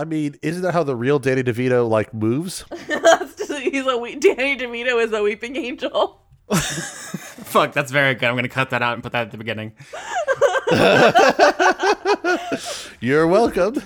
I mean, isn't that how the real Danny DeVito like moves? Just, he's a we- Danny DeVito is a weeping angel. Fuck, that's very good. I'm gonna cut that out and put that at the beginning. You're welcome.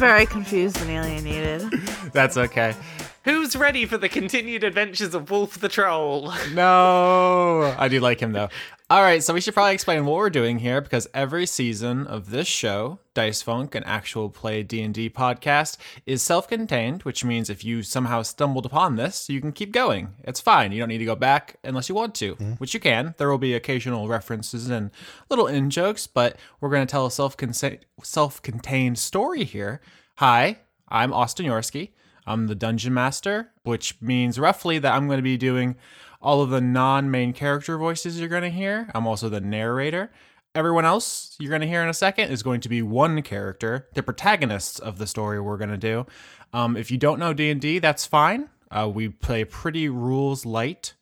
Very confused and alienated. That's okay. Who's ready for the continued adventures of Wolf the Troll? No, I do like him though. All right, so we should probably explain what we're doing here because every season of this show, Dice Funk, an actual play D&D podcast, is self-contained, which means if you somehow stumbled upon this, you can keep going. It's fine. You don't need to go back unless you want to, hmm? which you can. There will be occasional references and little in-jokes, but we're going to tell a self-contained self-contained story here. Hi, I'm Austin Yorski. I'm the dungeon master, which means roughly that I'm going to be doing all of the non main character voices you're going to hear. I'm also the narrator. Everyone else you're going to hear in a second is going to be one character, the protagonists of the story we're going to do. Um, if you don't know D&D, that's fine. Uh, we play a pretty rules light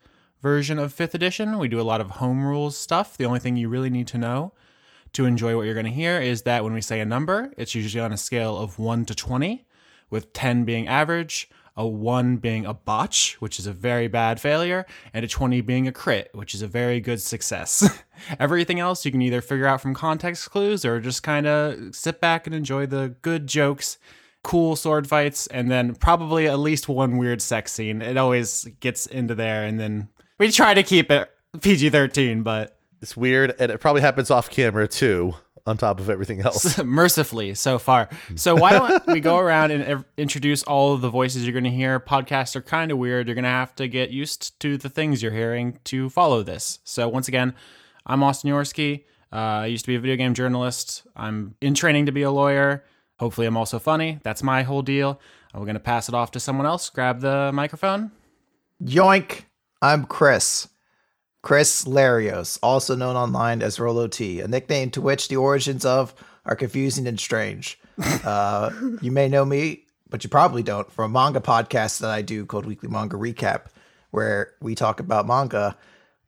version of 5th edition. We do a lot of home rules stuff. The only thing you really need to know to enjoy what you're going to hear is that when we say a number, it's usually on a scale of 1 to 20 with 10 being average, a 1 being a botch, which is a very bad failure, and a 20 being a crit, which is a very good success. Everything else you can either figure out from context clues or just kind of sit back and enjoy the good jokes, cool sword fights, and then probably at least one weird sex scene. It always gets into there, and then we try to keep it PG 13, but It's weird, and it probably happens off camera too, on top of everything else. mercifully so far. So why don't we go around and introduce all of the voices you're going to hear? Podcasts are kind of weird. You're going to have to get used to the things you're hearing to follow this. So once again, I'm Austin Yorski. Uh, I used to be a video game journalist. I'm in training to be a lawyer. Hopefully, I'm also funny. That's my whole deal. We're going to pass it off to someone else. Grab the microphone. Yoink! I'm Chris. Chris Larios, also known online as RolloT, a nickname to which the origins of are confusing and strange. Uh, you may know me, but you probably don't, from a manga podcast that I do called Weekly Manga Recap, where we talk about manga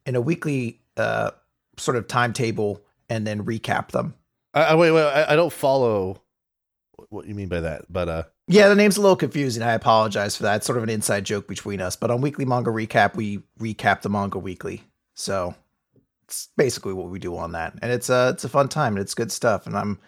in a weekly uh, sort of timetable and then recap them. I, I, wait, wait, I, I don't follow what you mean by that, but uh, Yeah, the name's a little confusing. I apologize for that. It's sort of an inside joke between us. But on Weekly Manga Recap, we recap the manga weekly. So it's basically what we do on that. And it's a it's a fun time and it's good stuff. And I'm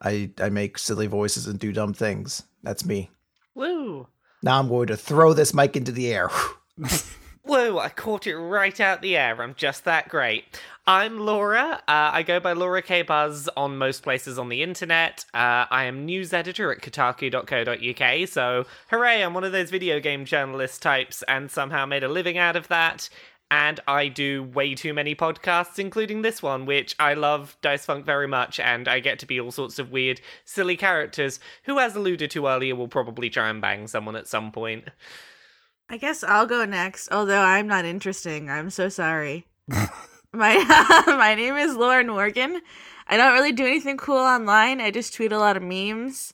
I I make silly voices and do dumb things. That's me. Woo! Now I'm going to throw this mic into the air. Whoa, I caught it right out the air. I'm just that great. I'm Laura. Uh, I go by Laura K. Buzz on most places on the internet. Uh, I am news editor at kotaku.co.uk, so hooray, I'm one of those video game journalist types and somehow made a living out of that. And I do way too many podcasts, including this one, which I love Dice Funk very much, and I get to be all sorts of weird, silly characters who, as alluded to earlier, will probably try and bang someone at some point. I guess I'll go next, although I'm not interesting. I'm so sorry. my my name is Lauren Morgan. I don't really do anything cool online. I just tweet a lot of memes,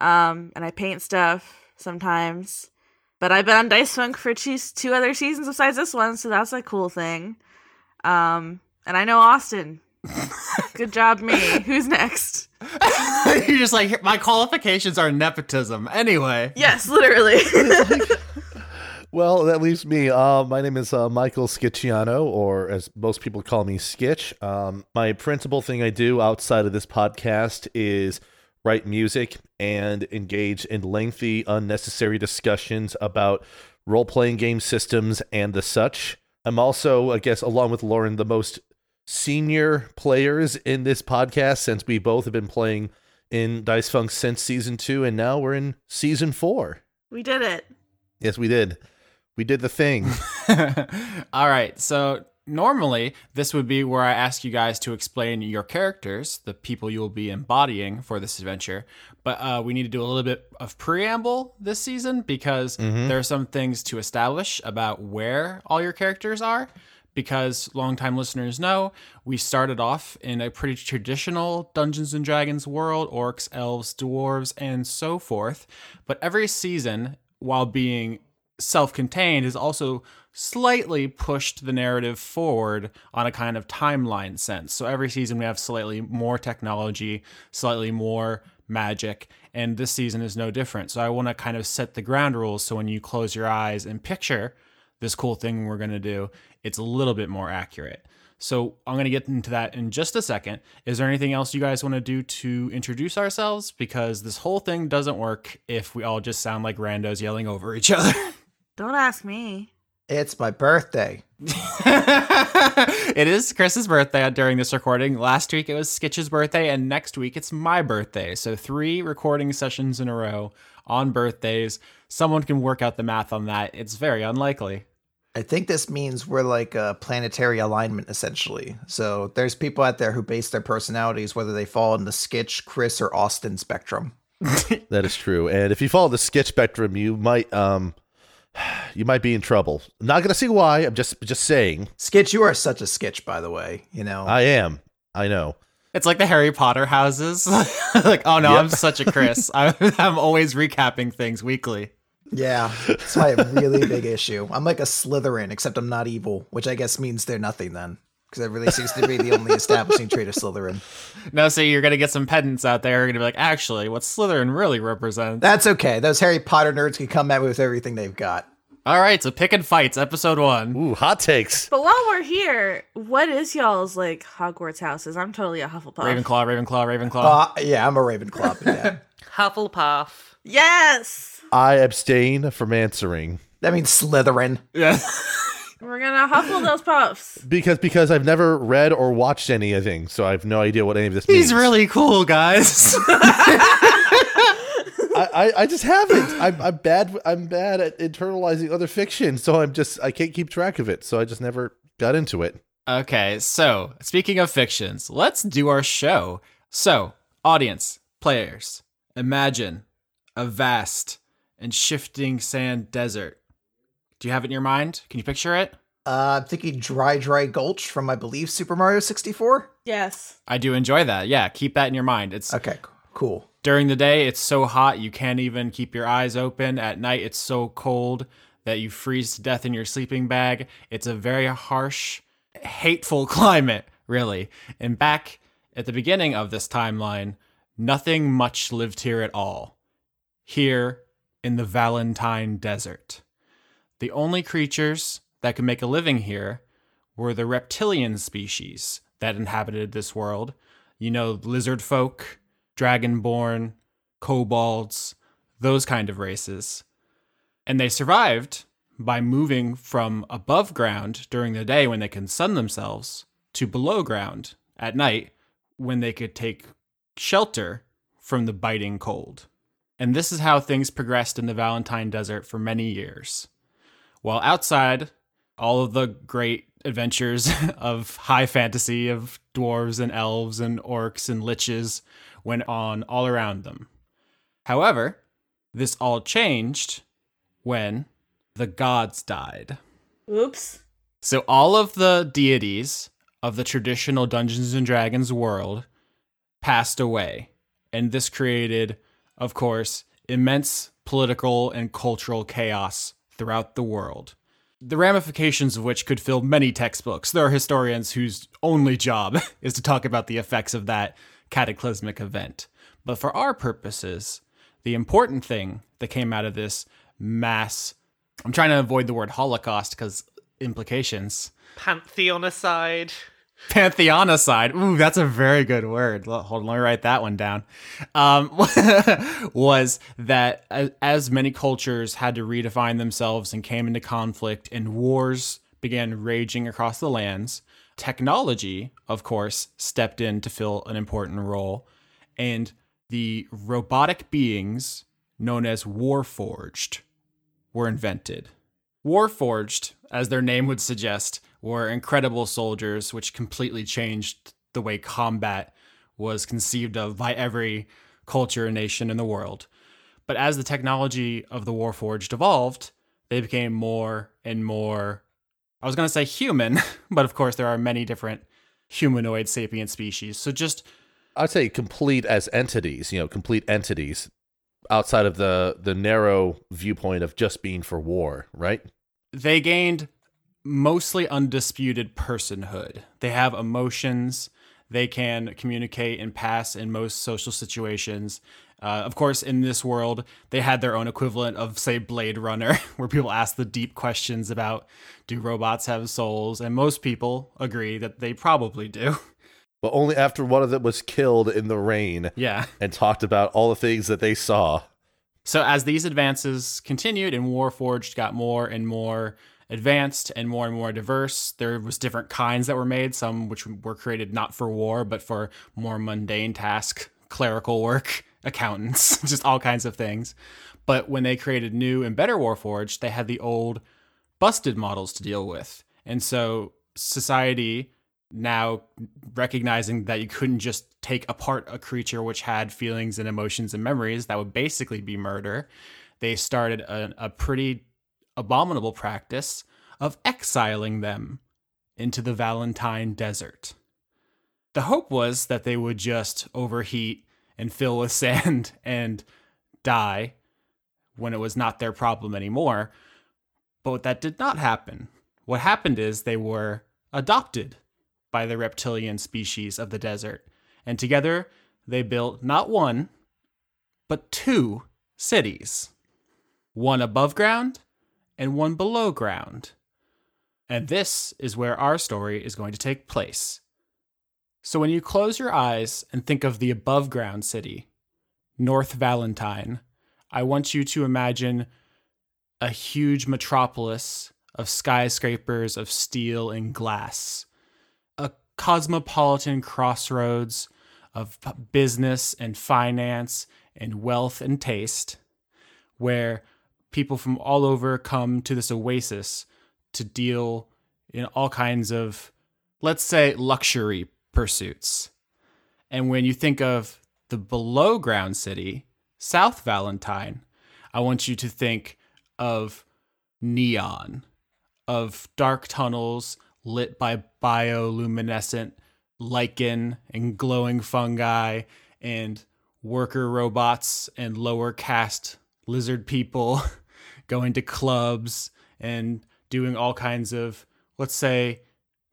um, and I paint stuff sometimes. But I've been on Dice Funk for two, two other seasons besides this one, so that's a cool thing. Um, and I know Austin. Good job, me. Who's next? You're just like, my qualifications are nepotism. Anyway. Yes, literally. well, that leaves me. Uh, my name is uh, Michael Schiciano, or as most people call me, Skitch. Um, my principal thing I do outside of this podcast is write music and engage in lengthy, unnecessary discussions about role playing game systems and the such. I'm also, I guess, along with Lauren, the most senior players in this podcast since we both have been playing in Dice Funk since season two, and now we're in season four. we did it. Yes, we did. We did the thing. All right. So normally this would be where I ask you guys to explain your characters, the people you will be embodying for this adventure. But uh, we need to do a little bit of preamble this season because there are some things to establish about where all your characters are. Because longtime listeners know, we started off in a pretty traditional Dungeons and Dragons world orcs, elves, dwarves, and so forth. But every season, while being self contained, is also slightly pushed the narrative forward on a kind of timeline sense. So every season, we have slightly more technology, slightly more magic, and this season is no different. So I want to kind of set the ground rules so when you close your eyes and picture this cool thing we're going to do, it's a little bit more accurate. So I'm going to get into that in just a second. Is there anything else you guys want to do to introduce ourselves? Because this whole thing doesn't work if we all just sound like randos yelling over each other. Don't ask me. It's my birthday. it is Chris's birthday during this recording. Last week it was Skitch's birthday, and next week it's my birthday. So three recording sessions in a row on birthdays. Someone can work out the math on that. It's very unlikely. I think this means we're like a planetary alignment, essentially. So there's people out there who base their personalities whether they fall in the Skitch, Chris, or Austin spectrum. That is true. And if you follow the Skitch spectrum, you might um you might be in trouble. not gonna see why. I'm just just saying. Skitch, you are such a Skitch, by the way. You know, I am. I know. It's like the Harry Potter houses. like, oh no, Yep. I'm such a Chris. I'm, I'm always recapping things weekly. yeah, that's my really big issue. I'm like a Slytherin, except I'm not evil, which I guess means they're nothing then, because that really seems to be the only establishing trait of Slytherin. No, so you're gonna get some pedants out there who are gonna be like, actually, what Slytherin really represents. That's okay. Those Harry Potter nerds can come at me with everything they've got. All right, so pick and fights, episode one. Ooh, hot takes. But while we're here, what is y'all's like Hogwarts houses? I'm totally a Hufflepuff. Ravenclaw, Ravenclaw, Ravenclaw. Uh, yeah, I'm a Ravenclaw. but yeah. Hufflepuff. Yes, I abstain from answering That means Slytherin. yeah. we're gonna huffle those puffs. because because I've never read or watched anything, so I have no idea what any of this means. He's really cool, guys. I, I, I just haven't. I'm, I'm bad. I'm bad at internalizing other fiction, so I'm just I can't keep track of it. So I just never got into it. okay, so speaking of fictions, let's do our show. So, audience, players, imagine a vast and shifting sand desert. Do you have it in your mind? Can you picture it? Uh, I'm thinking Dry Dry Gulch from, I believe, Super Mario 64. Yes. I do enjoy that. Yeah, keep that in your mind. It's Okay, cool. during the day it's so hot you can't even keep your eyes open at night it's so cold that you freeze to death in your sleeping bag it's a very harsh hateful climate really and back at the beginning of this timeline nothing much lived here at all here in the valentine desert the only creatures that could make a living here were the reptilian species that inhabited this world you know lizard folk dragonborn, kobolds, those kind of races. And they survived by moving from above ground during the day when they can sun themselves to below ground at night when they could take shelter from the biting cold. And this is how things progressed in the Valentine Desert for many years. While outside, all of the great adventures of high fantasy of dwarves and elves and orcs and liches went on all around them. However, this all changed when the gods died. Oops. So all of the deities of the traditional Dungeons and Dragons world passed away, and this created, of course, immense political and cultural chaos throughout the world. The ramifications of which could fill many textbooks. There are historians whose only job is to talk about the effects of that cataclysmic event. But for our purposes, the important thing that came out of this mass I'm trying to avoid the word holocaust because implications. Pantheon aside. Pantheonicide. Ooh, that's a very good word. Hold on, let me write that one down. Um, was that as, as many cultures had to redefine themselves and came into conflict, and wars began raging across the lands, technology, of course, stepped in to fill an important role, and the robotic beings known as Warforged were invented. Warforged, as their name would suggest, were incredible soldiers, which completely changed the way combat was conceived of by every culture and nation in the world. But as the technology of the Warforged evolved, they became more and more, I was going to say human, but of course there are many different humanoid sapient species. So just I'd say complete as entities, you know, complete entities outside of the the narrow viewpoint of just being for war, right? they gained mostly undisputed personhood. They have emotions. They can communicate and pass in most social situations. Uh, of course, in this world, they had their own equivalent of, say, Blade Runner, where people ask the deep questions about do robots have souls? And most people agree that they probably do. But only after one of them was killed in the rain yeah. and talked about all the things that they saw. So as these advances continued and Warforged got more and more advanced and more and more diverse, there was different kinds that were made, some which were created not for war but for more mundane task, clerical work, accountants, just all kinds of things. But when they created new and better Warforged, they had the old busted models to deal with. And so society now recognizing that you couldn't just take apart a creature which had feelings and emotions and memories that would basically be murder they started a, a pretty abominable practice of exiling them into the valentine desert. The hope was that they would just overheat and fill with sand and die when it was not their problem anymore. But that did not happen. What happened is they were adopted by the reptilian species of the desert. And together they built not one, but two cities. One above ground and one below ground. And this is where our story is going to take place. So when you close your eyes and think of the above ground city, North Valentine, I want you to imagine a huge metropolis of skyscrapers of steel and glass a cosmopolitan crossroads of business and finance and wealth and taste, where people from all over come to this oasis to deal in all kinds of, let's say, luxury pursuits. And when you think of the below ground city, South Valentine, I want you to think of neon, of dark tunnels lit by bioluminescent lichen and glowing fungi and worker robots and lower caste lizard people going to clubs and doing all kinds of, let's say,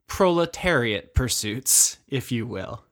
proletariat pursuits, if you will.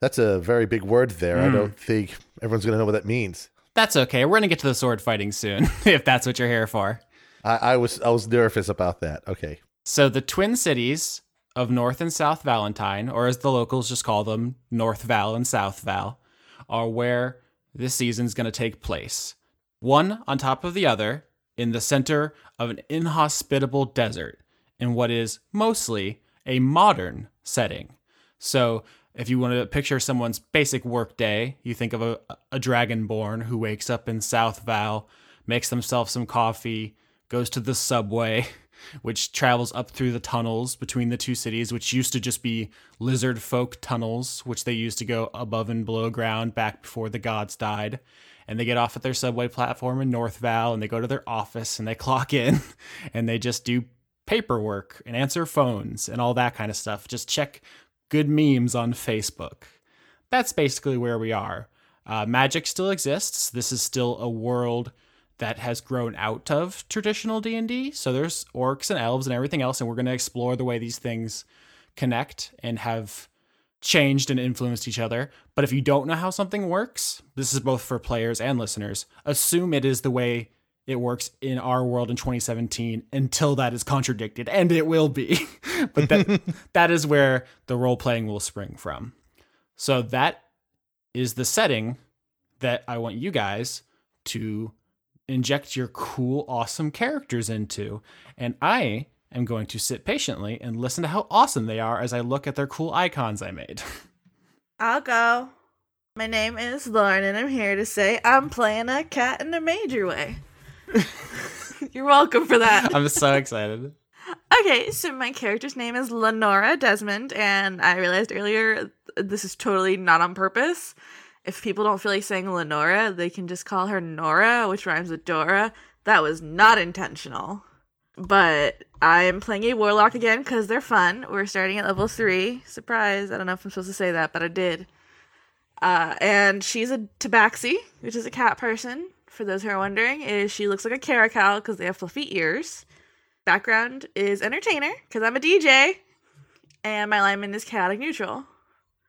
That's a very big word there. Mm. I don't think everyone's going to know what that means. That's okay. We're going to get to the sword fighting soon, if that's what you're here for. I, I was I was nervous about that. Okay. So the twin cities of North and South Valentine, or as the locals just call them, North Val and South Val, are where this season's going to take place. One on top of the other in the center of an inhospitable desert in what is mostly a modern setting. So, if you want to picture someone's basic work day, you think of a, a dragonborn who wakes up in South Val, makes themselves some coffee, goes to the subway, which travels up through the tunnels between the two cities, which used to just be lizard folk tunnels, which they used to go above and below ground back before the gods died. And they get off at their subway platform in North Val and they go to their office and they clock in and they just do paperwork and answer phones and all that kind of stuff. Just check good memes on Facebook. That's basically where we are. Uh, magic still exists. This is still a world that has grown out of traditional D&D. So there's orcs and elves and everything else and we're going to explore the way these things connect and have changed and influenced each other. But if you don't know how something works, this is both for players and listeners, assume it is the way it works in our world in 2017 until that is contradicted and it will be. but that that is where the role playing will spring from. So that is the setting that I want you guys to inject your cool, awesome characters into. And I am going to sit patiently and listen to how awesome they are as I look at their cool icons I made. I'll go. My name is Lauren, and I'm here to say I'm playing a cat in a major way. You're welcome for that. I'm so excited. Okay, Okay, so my character's name is Lenora Desmond, and I realized earlier this is totally not on purpose. If people don't feel like saying Lenora, they can just call her Nora, which rhymes with Dora. That was not intentional. But I'm playing a warlock again because they're fun. We're starting at level three. Surprise! I don't know if I'm supposed to say that, but I did. Uh, and she's a tabaxi, which is a cat person. For those who are wondering, is she looks like a caracal because they have fluffy ears. Background is entertainer because I'm a DJ, and my lineman is chaotic neutral.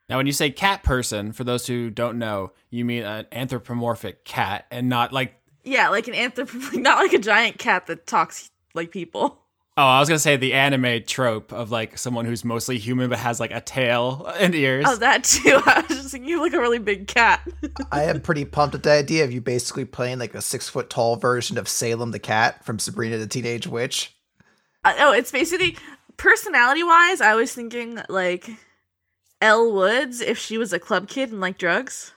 Now, when you say cat person, for those who don't know, you mean an anthropomorphic cat and not like. Yeah, like an anthrop, not like a giant cat that talks like people. Oh, I was gonna say the anime trope of like someone who's mostly human but has like a tail and ears. Oh, that too. I was just thinking you look like a really big cat. I am pretty pumped at the idea of you basically playing like a six foot tall version of Salem the cat from Sabrina the Teenage Witch. Uh, oh, it's basically personality wise. I was thinking like Elle Woods if she was a club kid and like drugs.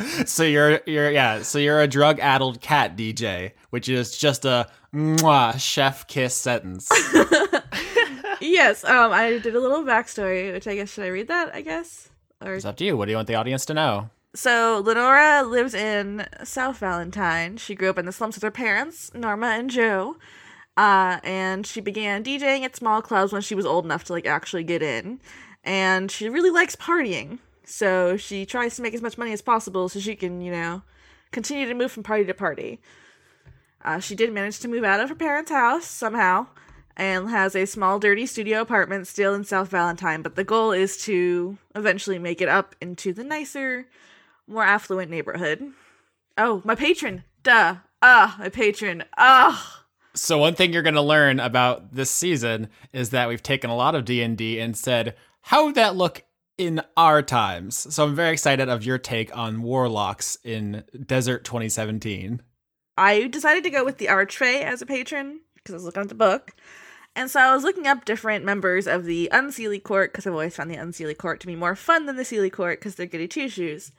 so you're you're yeah, so you're a drug addled cat DJ, which is just a mwah chef kiss sentence. yes, um, I did a little backstory, which I guess should I read that? I guess. Or it's up to you. What do you want the audience to know? so Lenora lives in South Valentine. She grew up in the slums with her parents, Norma and Joe. Uh, and she began DJing at small clubs when she was old enough to like actually get in. And she really likes partying. So she tries to make as much money as possible so she can, you know, continue to move from party to party. Uh, she did manage to move out of her parents' house somehow and has a small, dirty studio apartment still in South Valentine. But the goal is to eventually make it up into the nicer, more affluent neighborhood. Oh, my patron. Duh. Ah, my patron. Ah. So one thing you're going to learn about this season is that we've taken a lot of D&D and said, how would that look in our times? So I'm very excited of your take on warlocks in Desert 2017. I decided to go with the Archfey as a patron because I was looking at the book. And so I was looking up different members of the Unseelie Court because I've always found the Unseelie Court to be more fun than the Seelie Court because they're goody two shoes.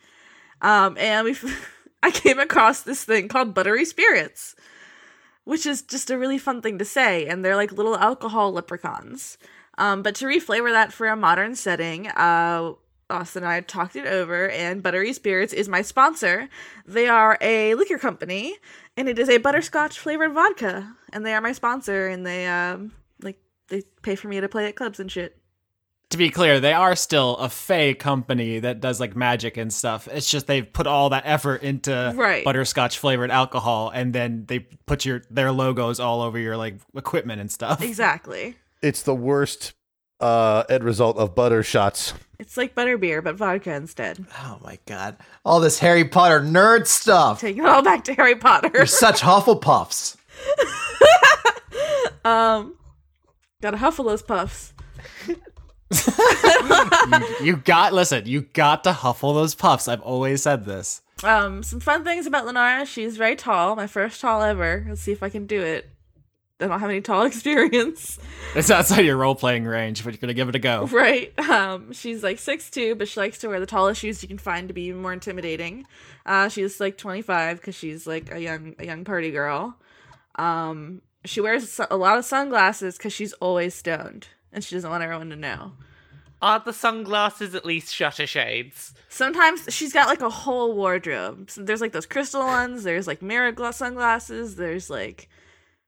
Um, and we, I came across this thing called Buttery Spirits, which is just a really fun thing to say. And they're like little alcohol leprechauns. Um, but to reflavor that for a modern setting, uh, Austin and I talked it over, and Buttery Spirits is my sponsor. They are a liquor company, and it is a butterscotch flavored vodka, and they are my sponsor, and they um like they pay for me to play at clubs and shit. To be clear, they are still a fey company that does like magic and stuff. It's just they've put all that effort into Right. butterscotch flavored alcohol, and then they put your their logos all over your like equipment and stuff. Exactly. It's the worst uh, end result of butter shots. It's like butterbeer, but vodka instead. Oh my god. All this Harry Potter nerd stuff. Taking it all back to Harry Potter. You're such Hufflepuffs. um, gotta huffle those puffs. You got listen, you got to huffle those puffs. I've always said this. Um, some fun things about Lenora. She's very tall. My first tall ever. Let's see if I can do it. I don't have any tall experience. It's outside your role playing range, but you're gonna give it a go. Right. Um, she's like six two, but she likes to wear the tallest shoes you can find to be even more intimidating. Uh, she's like 25 because she's like a young a young party girl. Um, she wears a lot of sunglasses because she's always stoned and she doesn't want everyone to know. Are the sunglasses at least shutter shades? Sometimes she's got like a whole wardrobe. So there's like those crystal ones. There's like mirror gla- sunglasses. There's like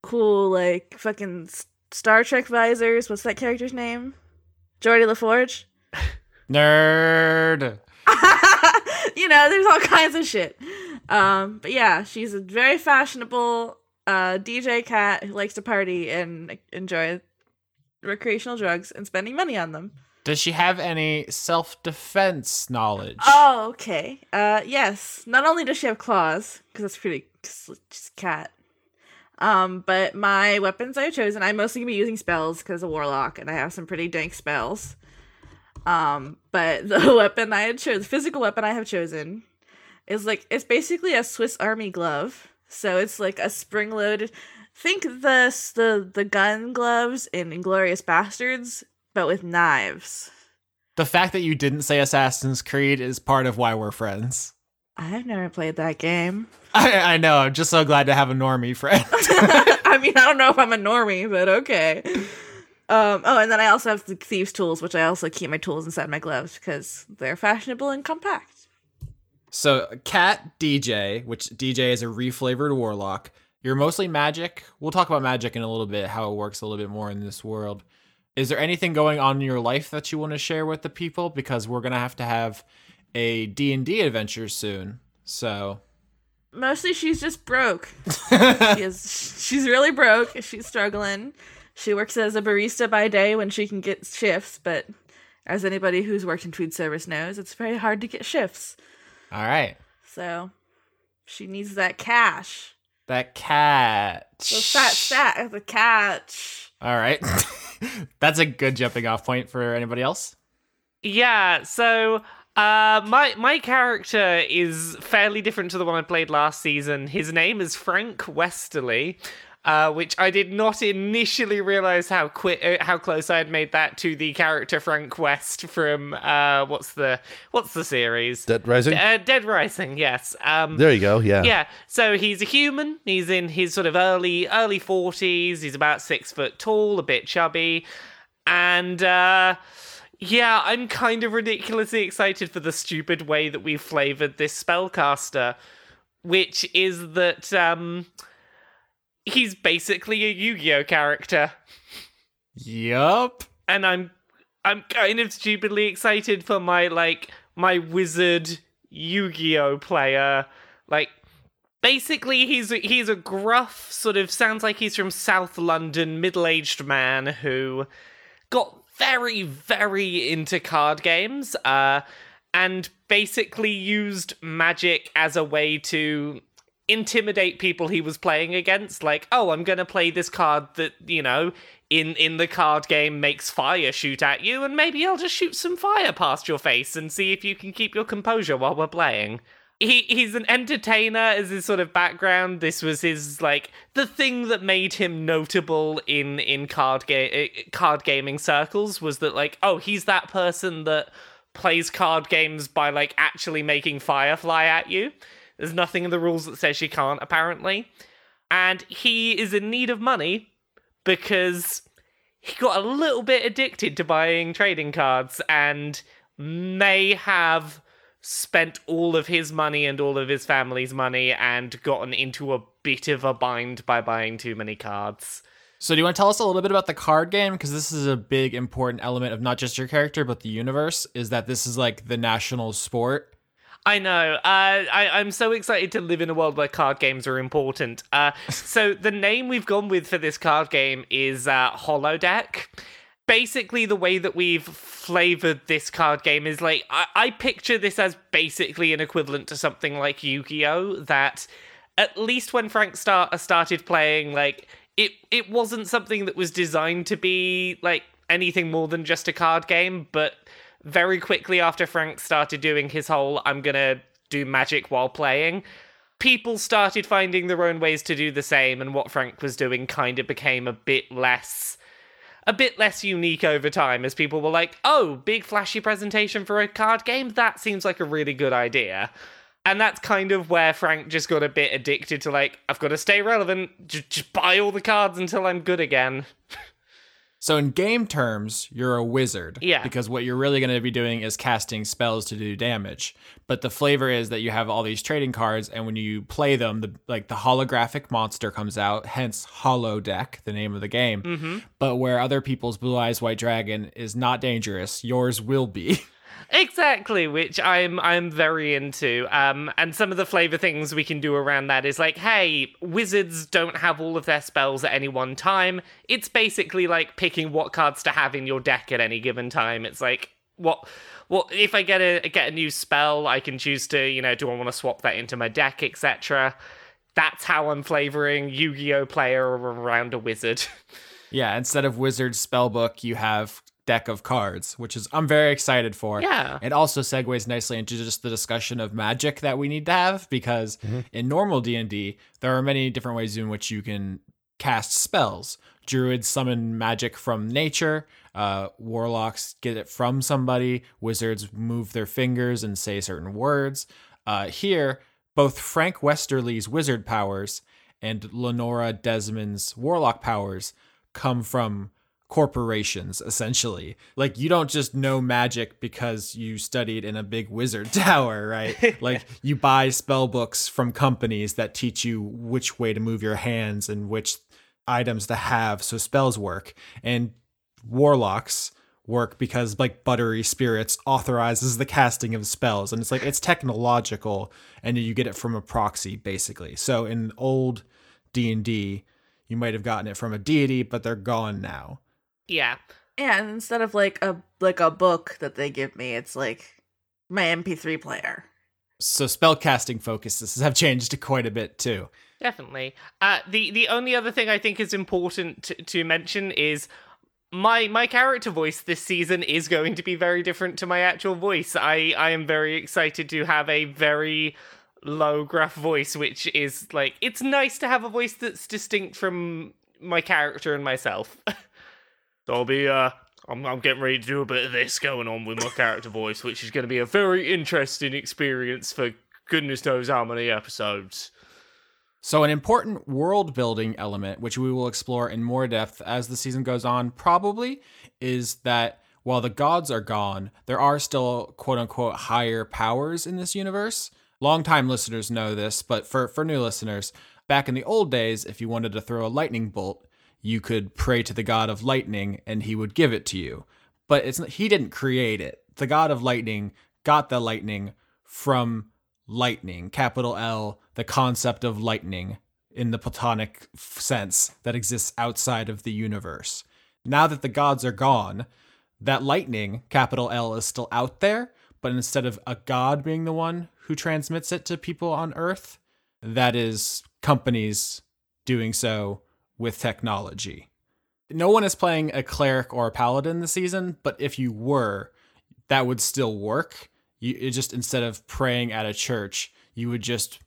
cool like fucking Star Trek visors. What's that character's name? Geordi La Forge. Nerd. you know, there's all kinds of shit. Um, but yeah, she's a very fashionable uh, DJ cat who likes to party and enjoy recreational drugs and spending money on them. Does she have any self defense knowledge? Oh, okay. Uh, yes. Not only does she have claws, because that's pretty, cause she's a cat. Um, but my weapons I've chosen, I'm mostly gonna be using spells because a warlock, and I have some pretty dank spells. Um, but the weapon I had chosen, the physical weapon I have chosen, is like it's basically a Swiss Army glove. So it's like a spring loaded. Think the the the gun gloves in Inglourious Basterds, but with knives. The fact that you didn't say Assassin's Creed is part of why we're friends. I've never played that game. I, I know. I'm just so glad to have a normie friend. I mean, I don't know if I'm a normie, but okay. Um, oh, and then I also have the thieves' tools, which I also keep my tools inside my gloves because they're fashionable and compact. So, Cat DJ, which DJ is a reflavored warlock. You're mostly magic. We'll talk about magic in a little bit, how it works a little bit more in this world. Is there anything going on in your life that you want to share with the people? Because we're gonna have to have a D and D adventure soon. So, Mostly, she's just broke. she is, she's really broke. She's struggling. She works as a barista by day when she can get shifts, but as anybody who's worked in food service knows, it's very hard to get shifts. all right, So she needs that cash. that cat. The fat stat, the catch. All right, that's a good jumping off point for anybody else. Yeah, so uh my my character is fairly different to the one I played last season. His name is Frank Westerly. Uh, which I did not initially realize how quick, uh, how close I had made that to the character Frank West from uh, what's the what's the series? Dead Rising. Uh, Dead Rising, yes. Um, there you go. Yeah. yeah so he's a human he's in his sort of early early 40s he's about six foot tall a bit chubby and uh yeah i'm kind of ridiculously excited for the stupid way that we've flavored this spellcaster which is that um he's basically a yu-gi-oh character Yup. and I'm I'm kind of stupidly excited for my like my wizard Yu-Gi-Oh player. Like basically he's a, he's a gruff sort of sounds like he's from South London middle-aged man who got very very into card games uh and basically used magic as a way to intimidate people he was playing against like oh i'm going to play this card that you know in in the card game makes fire shoot at you and maybe i'll just shoot some fire past your face and see if you can keep your composure while we're playing he he's an entertainer as his sort of background this was his like the thing that made him notable in in card game uh, card gaming circles was that like oh he's that person that plays card games by like actually making fire fly at you there's nothing in the rules that says she can't, apparently. And he is in need of money because he got a little bit addicted to buying trading cards and may have spent all of his money and all of his family's money and gotten into a bit of a bind by buying too many cards. So, do you want to tell us a little bit about the card game? Because this is a big important element of not just your character, but the universe. Is that this is like the national sport? I know. Uh, I, I'm so excited to live in a world where card games are important. Uh, so the name we've gone with for this card game is uh, Holodeck. Basically, the way that we've flavored this card game is like I, I picture this as basically an equivalent to something like Yu-Gi-Oh. That at least when Frank start started playing, like it it wasn't something that was designed to be like anything more than just a card game, but very quickly after Frank started doing his whole I'm gonna do magic while playing, people started finding their own ways to do the same, and what Frank was doing kind of became a bit less a bit less unique over time as people were like, oh, big flashy presentation for a card game? That seems like a really good idea. And that's kind of where Frank just got a bit addicted to like, I've got to stay relevant, just, just buy all the cards until I'm good again. So in game terms, you're a wizard. Yeah. Because what you're really going to be doing is casting spells to do damage. But the flavor is that you have all these trading cards, and when you play them, the like the holographic monster comes out. Hence, Hollow Deck, the name of the game. Mm-hmm. But where other people's Blue Eyes White Dragon is not dangerous, yours will be. Exactly, which I'm I'm very into. Um, and some of the flavor things we can do around that is like, hey, wizards don't have all of their spells at any one time. It's basically like picking what cards to have in your deck at any given time. It's like what well if I get a get a new spell, I can choose to you know do I want to swap that into my deck, etc. That's how I'm flavoring Yu-Gi-Oh player around a wizard. yeah. Instead of wizard spellbook, you have deck of cards, which is I'm very excited for. Yeah. It also segues nicely into just the discussion of magic that we need to have because in normal D&D, there are many different ways in which you can cast spells. Druids summon magic from nature, uh, warlocks get it from somebody, wizards move their fingers and say certain words. Uh, here, both Frank Westerly's wizard powers and Lenora Desmond's warlock powers come from corporations essentially. Like you don't just know magic because you studied in a big wizard tower right? Like you buy spell books from companies that teach you which way to move your hands and which items to have so spells work. And warlocks work because like buttery spirits authorizes the casting of spells. And it's like it's technological and you get it from a proxy basically. So in old d&d you might have gotten it from a deity but they're gone now Yeah. Yeah, and instead of like a like a book that they give me, it's like my MP3 player. so spell casting focuses have changed quite a bit too Definitely. Uh, the the only other thing I think is important to, to mention is my my character voice this season is going to be very different to my actual voice. I I am very excited to have a very low gruff voice, which is like it's nice to have a voice that's distinct from my character and myself. so I'll be uh. I'm, I'm getting ready to do a bit of this going on with my character voice, which is going to be a very interesting experience for goodness knows how many episodes. So, an important world building element, which we will explore in more depth as the season goes on, probably is that while the gods are gone, there are still quote unquote higher powers in this universe. Longtime listeners know this, but for, for new listeners, back in the old days, if you wanted to throw a lightning bolt, you could pray to the god of lightning and he would give it to you. But it's he didn't create it. The god of lightning got the lightning from lightning, capital L, the concept of lightning in the platonic sense that exists outside of the universe. Now that the gods are gone, that lightning, capital L, is still out there, but instead of a god being the one who transmits it to people on Earth, that is companies doing so with technology. No one is playing a cleric or a paladin this season, but if you were, that would still work. You it just instead of praying at a church, you would just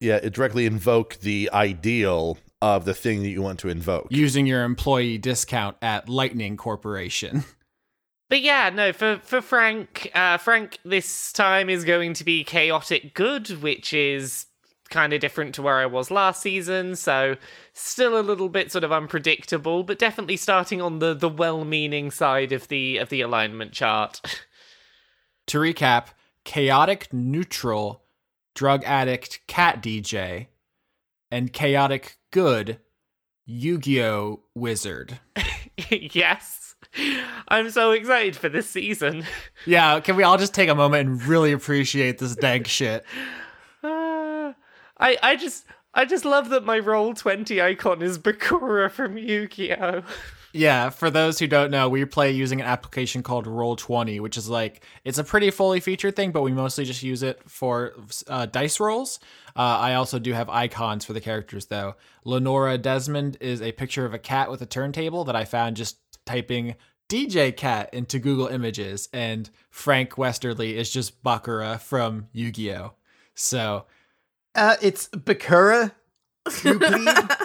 Yeah, it directly invoke the ideal of the thing that you want to invoke. using your employee discount at Lightning Corporation. But yeah, no, for for Frank, uh, Frank this time is going to be chaotic good, which is kind of different to where I was last season. So still a little bit sort of unpredictable, but definitely starting on the the well-meaning side of the of the alignment chart. to recap, chaotic neutral, drug addict cat DJ, and chaotic good Yu-Gi-Oh wizard. yes. I'm so excited for this season. Yeah, can we all just take a moment and really appreciate this dank shit? I I just I just love that my roll 20 icon is Bakura from Yu-Gi-Oh. Yeah, for those who don't know, we play using an application called Roll20, which is like it's a pretty fully featured thing, but we mostly just use it for uh, dice rolls. Uh, I also do have icons for the characters though. Lenora Desmond is a picture of a cat with a turntable that I found just typing DJ cat into Google Images, and Frank Westerly is just Bakura from Yu-Gi-Oh. So, Uh, it's Bakura.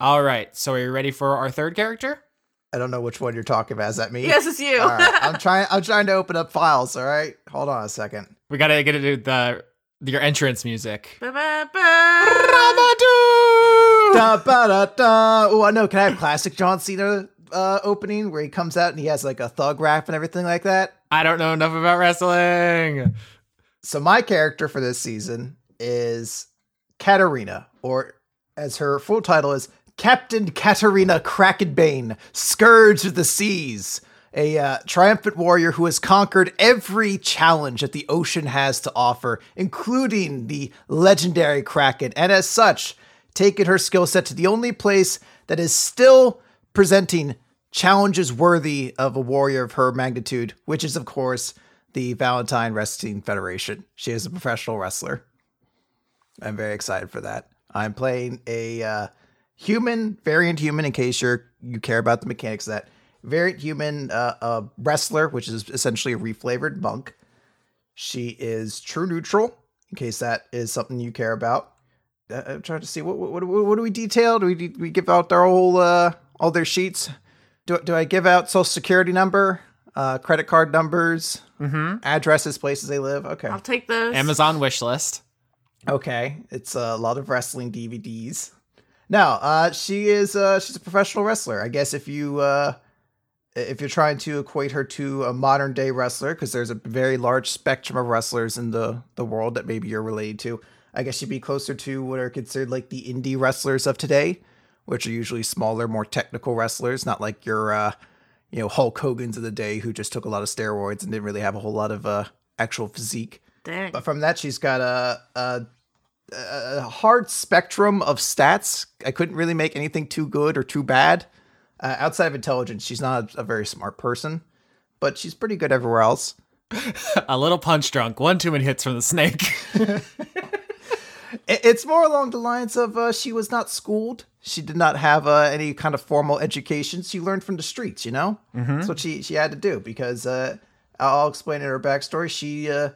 All right, so are you ready for our third character? I don't know which one you're talking about. Is that me? yes, it's you. All right. I'm trying. I'm trying to open up files. All right. Hold on a second. We gotta get to do the your entrance music. Ba-ba-ba. da, ba, da, da. Oh, I know. Can I have classic John Cena uh, opening where he comes out and he has like a thug rap and everything like that? I don't know enough about wrestling. So my character for this season is Katarina, or as her full title is Captain Katarina Krakenbane, Scourge of the Seas, a uh, triumphant warrior who has conquered every challenge that the ocean has to offer, including the legendary Kraken, and as such, taken her skill set to the only place that is still presenting challenges worthy of a warrior of her magnitude, which is, of course, the Valentine Wrestling Federation. She is a professional wrestler. I'm very excited for that. I'm playing a uh, human, variant human, in case you're you care about the mechanics of that. Variant human uh, uh, wrestler, which is essentially a reflavored monk. She is true neutral, in case that is something you care about. Uh, I'm trying to see what what, what, what do we detail? Do we do we give out their whole uh, all their sheets? Do do I give out social security number, uh, credit card numbers, Mm-hmm. addresses, places they live? Okay. I'll take those. Amazon wish list. Okay, it's a lot of wrestling DVDs. No, uh, she is uh, she's a professional wrestler. I guess if you uh, if you're trying to equate her to a modern day wrestler, because there's a very large spectrum of wrestlers in the, the world that maybe you're related to, I guess she'd be closer to what are considered like the indie wrestlers of today, which are usually smaller, more technical wrestlers, not like your, uh, you know, Hulk Hogan's of the day who just took a lot of steroids and didn't really have a whole lot of uh, actual physique. Dang. But from that, she's got a, a a hard spectrum of stats. I couldn't really make anything too good or too bad. Uh, outside of intelligence, she's not a, a very smart person, but she's pretty good everywhere else. a little punch drunk. One too many hits from the snake. It's more along the lines of uh, she was not schooled. She did not have uh, any kind of formal education. She learned from the streets, you know? That's what she, she had to do because uh, I'll explain in her backstory. She uh,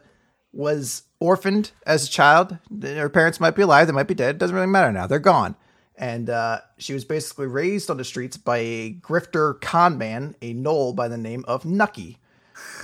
was orphaned as a child. Her parents might be alive, they might be dead. It Doesn't really matter now. They're gone. And uh, she was basically raised on the streets by a grifter con man, a gnoll by the name of Nucky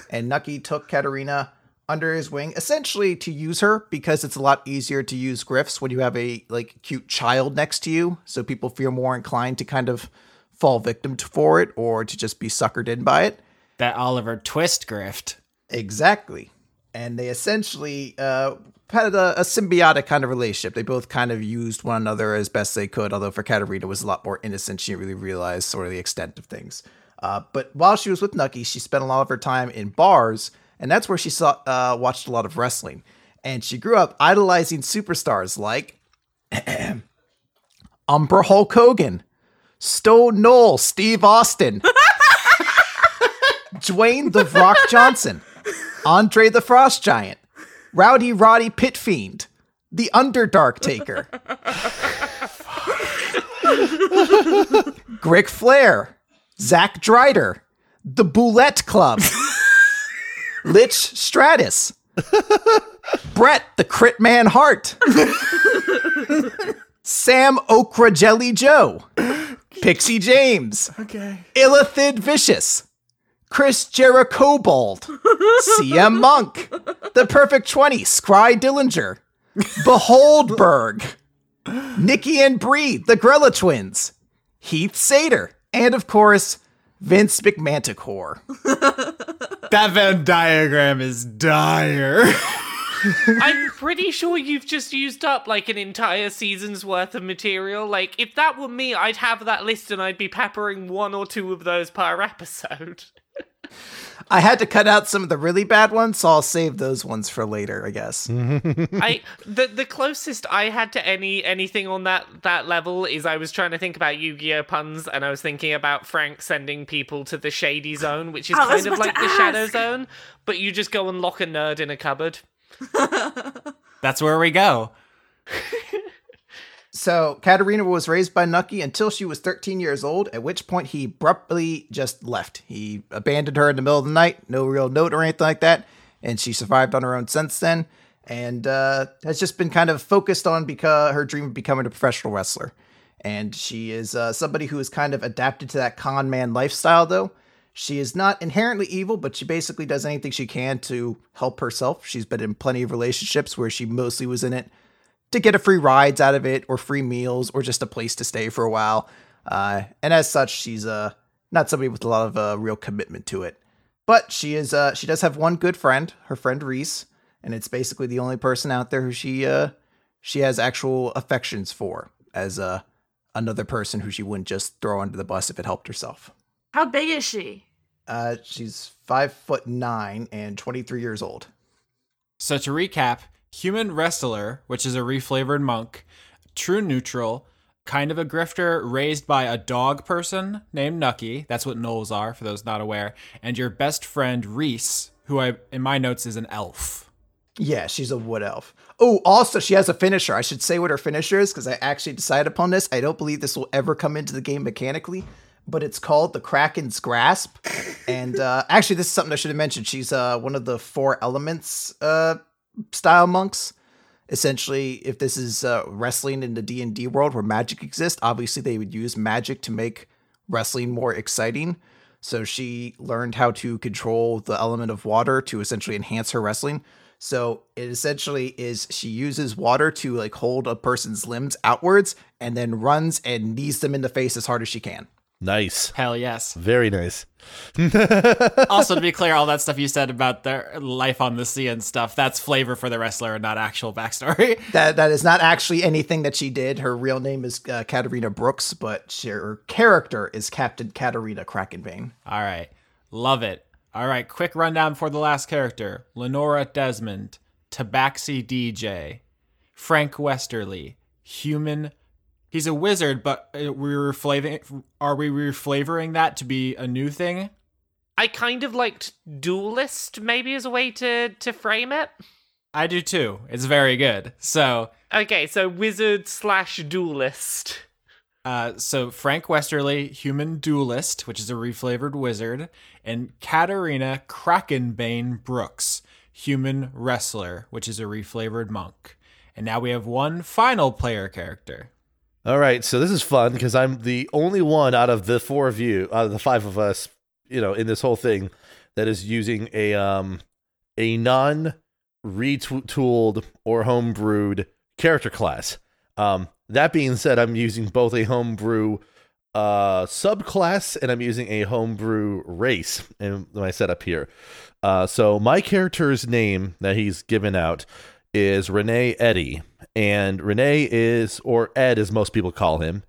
and Nucky took Katarina under his wing essentially to use her because it's a lot easier to use grifts when you have a like cute child next to you so people feel more inclined to kind of fall victim to- for it or to just be suckered in by it that Oliver Twist grift. exactly and they essentially uh had a, a symbiotic kind of relationship. They both kind of used one another as best they could although for Katarina it was a lot more innocent. She didn't really realize sort of the extent of things. Uh, but while she was with Nucky, she spent a lot of her time in bars, and that's where she saw uh, watched a lot of wrestling. And she grew up idolizing superstars like Umber Hulk Hogan, Stone Gnoll, Steve Austin, Dwayne the Rock Johnson, Andre the Frost Giant, Rowdy Roddy Pit Fiend, the Underdark Taker, Ric Flair, Zack Dryder, the Bulette Club, Lich Stratus, Brett the Crit Man Hart, Sam Okra Jelly Joe, Pixie James, Okay. Illithid Vicious, Chris Jericho Bold, CM Monk, The Perfect 20, Scry Dillinger, Beholdberg, Nikki and Bree, the Grella Twins, Heath Sater, and of course, Vince McManticore. That Venn diagram is dire. I'm pretty sure you've just used up like an entire season's worth of material. Like, if that were me, I'd have that list and I'd be peppering one or two of those per episode. I had to cut out some of the really bad ones, so I'll save those ones for later, I guess. I the the closest I had to any anything on that that level is I was trying to think about Yu-Gi-Oh puns and I was thinking about Frank sending people to the shady zone, which is I kind of like to the shadow zone, but you just go and lock a nerd in a cupboard. That's where we go. So, Katerina was raised by Nucky until she was 13 years old, at which point he abruptly just left. He abandoned her in the middle of the night, no real note or anything like that, and she survived on her own since then, and uh, has just been kind of focused on because her dream of becoming a professional wrestler. And she is uh, somebody who has kind of adapted to that con man lifestyle, though. She is not inherently evil, but she basically does anything she can to help herself. She's been in plenty of relationships where she mostly was in it to get a free rides out of it or free meals or just a place to stay for a while. Uh, and as such, she's uh, not somebody with a lot of uh, real commitment to it. But she is uh, she does have one good friend, her friend Reese, and it's basically the only person out there who she uh, she has actual affections for as uh, another person who she wouldn't just throw under the bus if it helped herself. How big is she? Uh, she's five foot nine and 23 years old. So to recap, human wrestler, which is a reflavored monk, true neutral, kind of a grifter raised by a dog person named Nucky. That's what gnolls are, for those not aware. And your best friend Reese, who I in my notes is an elf. Yeah, she's a wood elf. Oh, also, she has a finisher. I should say what her finisher is because I actually decided upon this. I don't believe this will ever come into the game mechanically, but it's called the Kraken's Grasp. and uh, actually, this is something I should have mentioned. She's uh, one of the four elements uh, style monks. Essentially, if this is uh, wrestling in the D and D world where magic exists, obviously they would use magic to make wrestling more exciting. So she learned how to control the element of water to essentially enhance her wrestling. So it essentially is she uses water to like hold a person's limbs outwards and then runs and knees them in the face as hard as she can. Nice. Hell yes. Very nice. also, to be clear, all that stuff you said about their life on the sea and stuff, that's flavor for the wrestler and not actual backstory. That that is not actually anything that she did. Her real name is uh, Katarina Brooks, but she, her character is Captain Katarina Krakenbane. All right. Love it. All right. Quick rundown for the last character Lenora Desmond, Tabaxi DJ, Frank Westerly, human. He's a wizard, but uh, we're flavoring. Are we reflavoring that to be a new thing? I kind of liked duelist, maybe as a way to to frame it. I do too. It's very good. So, Okay, so wizard slash duelist. uh, so Frank Westerly, human duelist, which is a reflavored wizard, and Katarina Krakenbane Brooks, human wrestler, which is a reflavored monk. And now we have one final player character. All right, so this is fun because I'm the only one out of the four of you, out of the five of us, you know, in this whole thing that is using a um a non retooled or homebrewed character class. Um that being said, I'm using both a homebrew uh subclass and I'm using a homebrew race in my setup here. Uh so my character's name that he's given out is Renee Eddy. And Renee is, or Ed as most people call him,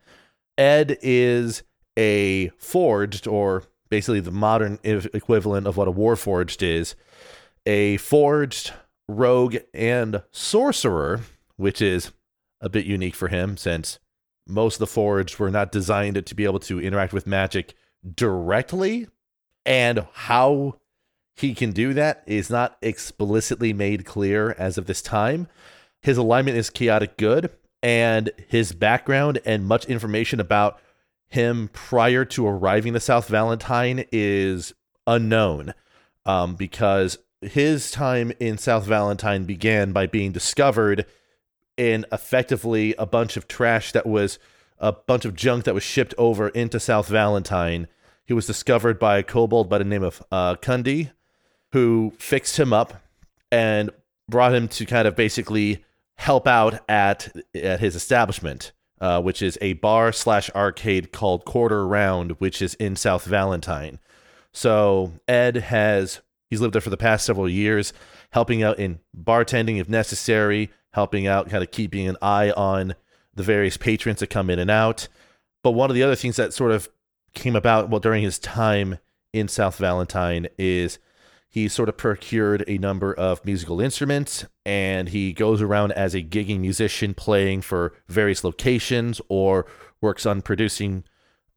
Ed is a forged, or basically the modern equivalent of what a warforged is, a forged rogue and sorcerer, which is a bit unique for him since most of the forged were not designed to be able to interact with magic directly. And how he can do that is not explicitly made clear as of this time. His alignment is chaotic good, and his background and much information about him prior to arriving to South Valentine is unknown um, because his time in South Valentine began by being discovered in effectively a bunch of trash that was a bunch of junk that was shipped over into South Valentine. He was discovered by a kobold by the name of uh, Kundi, who fixed him up and brought him to kind of basically help out at at his establishment, uh, which is a bar slash arcade called Quarter Round, which is in South Valentine. So Ed has he's lived there for the past several years, helping out in bartending if necessary, helping out, kind of keeping an eye on the various patrons that come in and out. But one of the other things that sort of came about well during his time in South Valentine is he sort of procured a number of musical instruments and he goes around as a gigging musician playing for various locations or works on producing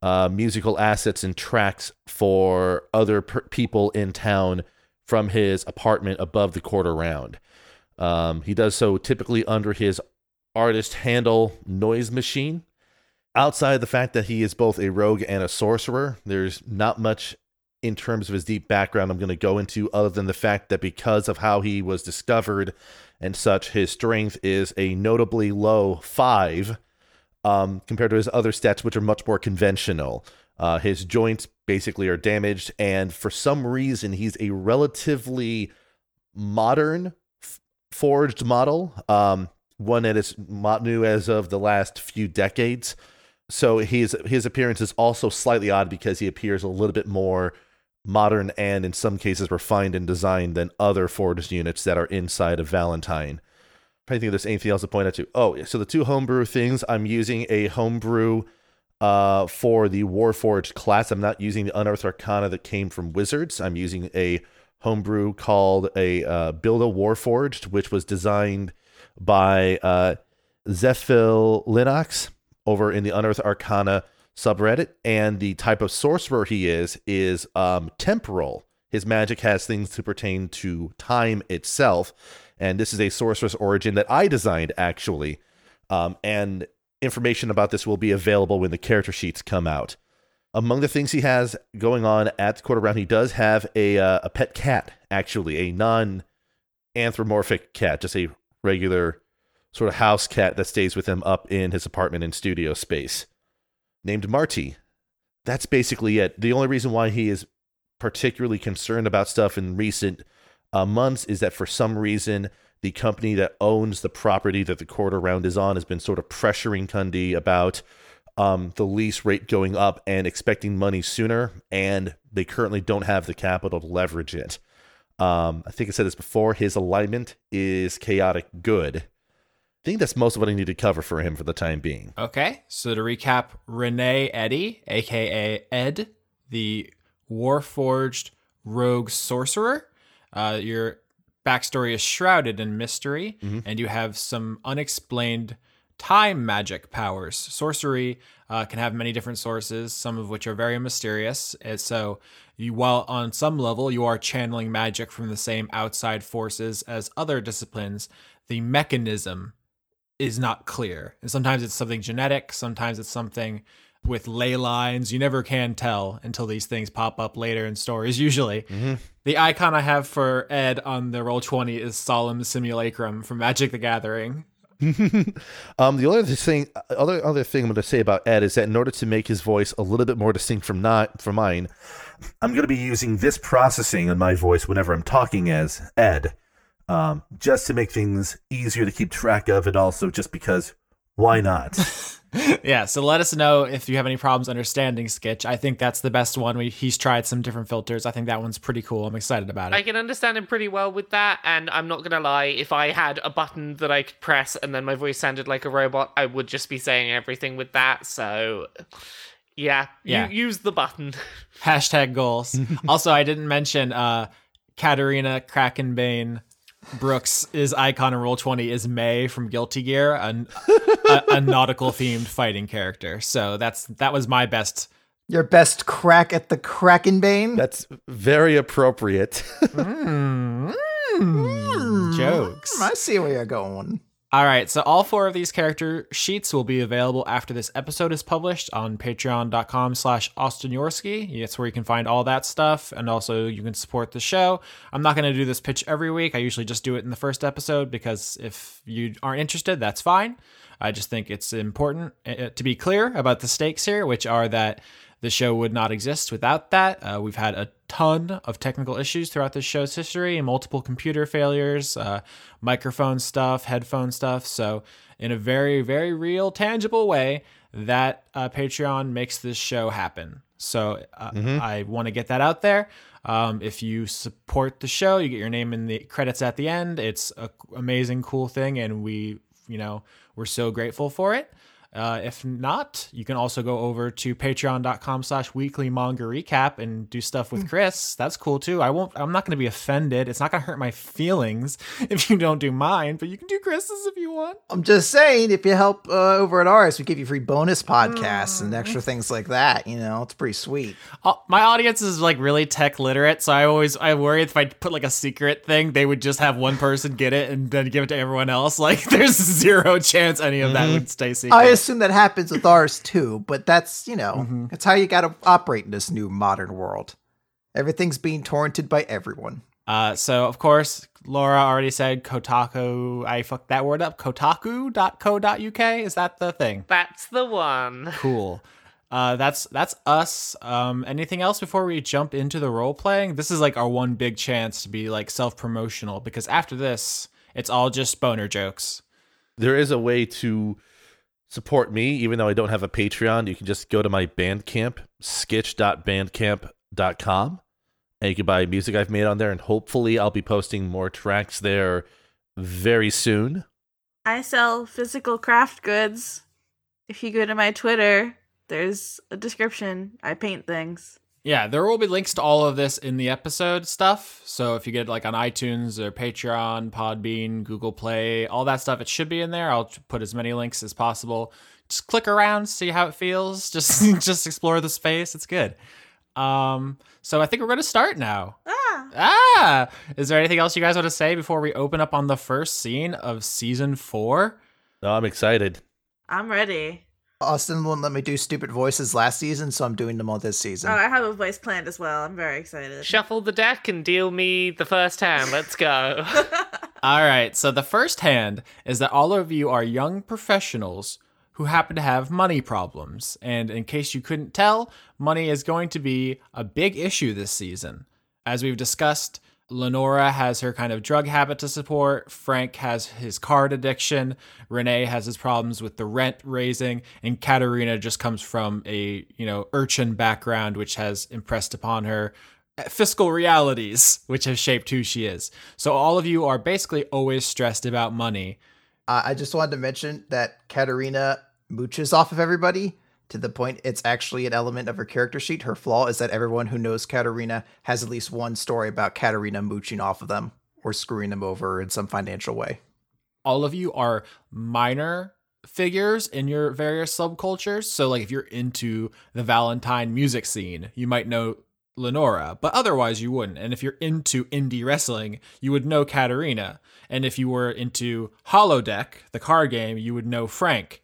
uh, musical assets and tracks for other per- people in town from his apartment above the quarter round. Um, he does so typically under his artist handle Noise Machine. Outside the fact that he is both a rogue and a sorcerer, there's not much in terms of his deep background I'm going to go into, other than the fact that because of how he was discovered and such, his strength is a notably low five um, compared to his other stats, which are much more conventional. Uh, his joints basically are damaged, and for some reason, he's a relatively modern f- forged model, um, one that is new as of the last few decades. So his his appearance is also slightly odd because he appears a little bit more modern and in some cases refined in design than other forged units that are inside of Valentine. I think there's anything else to point out to. Oh, yeah, so the two homebrew things, I'm using a homebrew uh, for the Warforged class. I'm not using the Unearthed Arcana that came from Wizards. I'm using a homebrew called a uh, Build a Warforged, which was designed by uh, Zephil Linux over in the Unearthed Arcana subreddit. And the type of sorcerer he is is um, temporal. His magic has things to pertain to time itself. And this is a sorceress origin that I designed, actually. Um, and information about this will be available when the character sheets come out. Among the things he has going on at the quarter round, he does have a uh, a pet cat, actually, a non anthropomorphic cat, just a regular sort of house cat that stays with him up in his apartment and studio space, named Marty. That's basically it. The only reason why he is particularly concerned about stuff in recent uh, months is that for some reason the company that owns the property that the quarter round is on has been sort of pressuring Kundi about um, the lease rate going up and expecting money sooner, and they currently don't have the capital to leverage it. Um, I think I said this before. His alignment is chaotic good. I think that's most of what I need to cover for him for the time being. Okay, so to recap, Renee Eddy, aka Ed, the Warforged rogue sorcerer. Uh, your backstory is shrouded in mystery, and you have some unexplained time magic powers. Sorcery uh, can have many different sources, some of which are very mysterious. And so, you, while on some level you are channeling magic from the same outside forces as other disciplines, the mechanism is not clear. And sometimes it's something genetic, sometimes it's something with ley lines. You never can tell until these things pop up later in stories, usually. The icon I have for Ed on the roll 20 is Solemn Simulacrum from Magic the Gathering. um, the other thing, other other thing I'm going to say about Ed is that in order to make his voice a little bit more distinct from not from mine, I'm going to be using this processing on my voice whenever I'm talking as Ed, um, just to make things easier to keep track of, and also just because why not? yeah, so let us know if you have any problems understanding Skitch. I think that's the best one. We, he's tried some different filters. I think that one's pretty cool. I'm excited about it. I can understand him pretty well with that, and I'm not gonna lie, if I had a button that I could press and then my voice sounded like a robot, I would just be saying everything with that, so yeah. Yeah. You use the button. Hashtag goals. also, I didn't mention uh, Katarina Krakenbane Brooks' is icon in roll 20 is May from Guilty Gear, a, a, a nautical themed fighting character. So that's that was my best. Your best crack at the Krakenbane? That's very appropriate. Jokes. Hmm, I see where you're going. All right, so all four of these character sheets will be available after this episode is published on patreon.com slash Austin Yorski. That's where you can find all that stuff, and also you can support the show. I'm not going to do this pitch every week. I usually just do it in the first episode because if you aren't interested, that's fine. I just think it's important uh, to be clear about the stakes here, which are that the show would not exist without that. Uh, we've had a ton of technical issues throughout the show's history multiple computer failures, uh, microphone stuff, headphone stuff. So, in a very, very real, tangible way, that uh, Patreon makes this show happen. So, uh, I want to get that out there. Um, if you support the show, you get your name in the credits at the end. It's a amazing, cool thing, and we, you know, we're so grateful for it. Uh, if not, you can also go over to patreon.com slash weekly manga recap and do stuff with Chris. That's cool too. I won't, I'm not going to be offended. It's not going to hurt my feelings if you don't do mine, but you can do Chris's if you want. I'm just saying, if you help uh, over at ours, we give you free bonus podcasts and extra things like that. You know, it's pretty sweet. Uh, my audience is like really tech literate, so I always I worry if I put like a secret thing, they would just have one person get it and then give it to everyone else. Like, there's zero chance any of that would stay secret. I assume that happens with ours too, but that's, you know, that's how you got to operate in this new modern world. Everything's being torrented by everyone. Uh, so of course, Laura already said Kotaku. I fucked that word up. Kotaku.co.uk. Is that the thing? That's the one. Cool. Uh, that's that's us. Um, anything else before we jump into the role playing? This is like our one big chance to be like self promotional because after this, it's all just boner jokes. there is a way to support me, even though I don't have a Patreon. You can just go to my Bandcamp, skitch.bandcamp.com, and you can buy music I've made on there. And hopefully, I'll be posting more tracks there very soon. I sell physical craft goods. If you go to my Twitter, there's a description. I paint things. Yeah, there will be links to all of this in the episode stuff. So if you get like on iTunes or Patreon, Podbean, Google Play, all that stuff, it should be in there. I'll put as many links as possible. Just click around, see how it feels. Just just explore the space. It's good. Um, so I think we're gonna start now. Ah, Ah, is there anything else you guys want to say before we open up on the first scene of season four? No, I'm excited. I'm ready. Austin wouldn't let me do stupid voices last season, so I'm doing them all this season. Oh, I have a voice planned as well. I'm very excited. Shuffle the deck and deal me the first hand. Let's go. All right, so the first hand is that all of you are young professionals who happen to have money problems. And in case you couldn't tell, money is going to be a big issue this season. As we've discussed, Lenora has her kind of drug habit to support. Frank has his card addiction. Renee has his problems with the rent raising, and Katerina just comes from a you know urchin background, which has impressed upon her fiscal realities, which have shaped who she is. So all of you are basically always stressed about money. Uh, I just wanted to mention that Katerina mooches off of everybody to the point it's actually an element of her character sheet. Her flaw is that everyone who knows Katerina has at least one story about Katerina mooching off of them or screwing them over in some financial way. All of you are minor figures in your various subcultures. So, like, if you're into the Valentine music scene, you might know Lenora, but otherwise you wouldn't. And if you're into indie wrestling, you would know Katarina. And if you were into Holodeck, the card game, you would know Frank.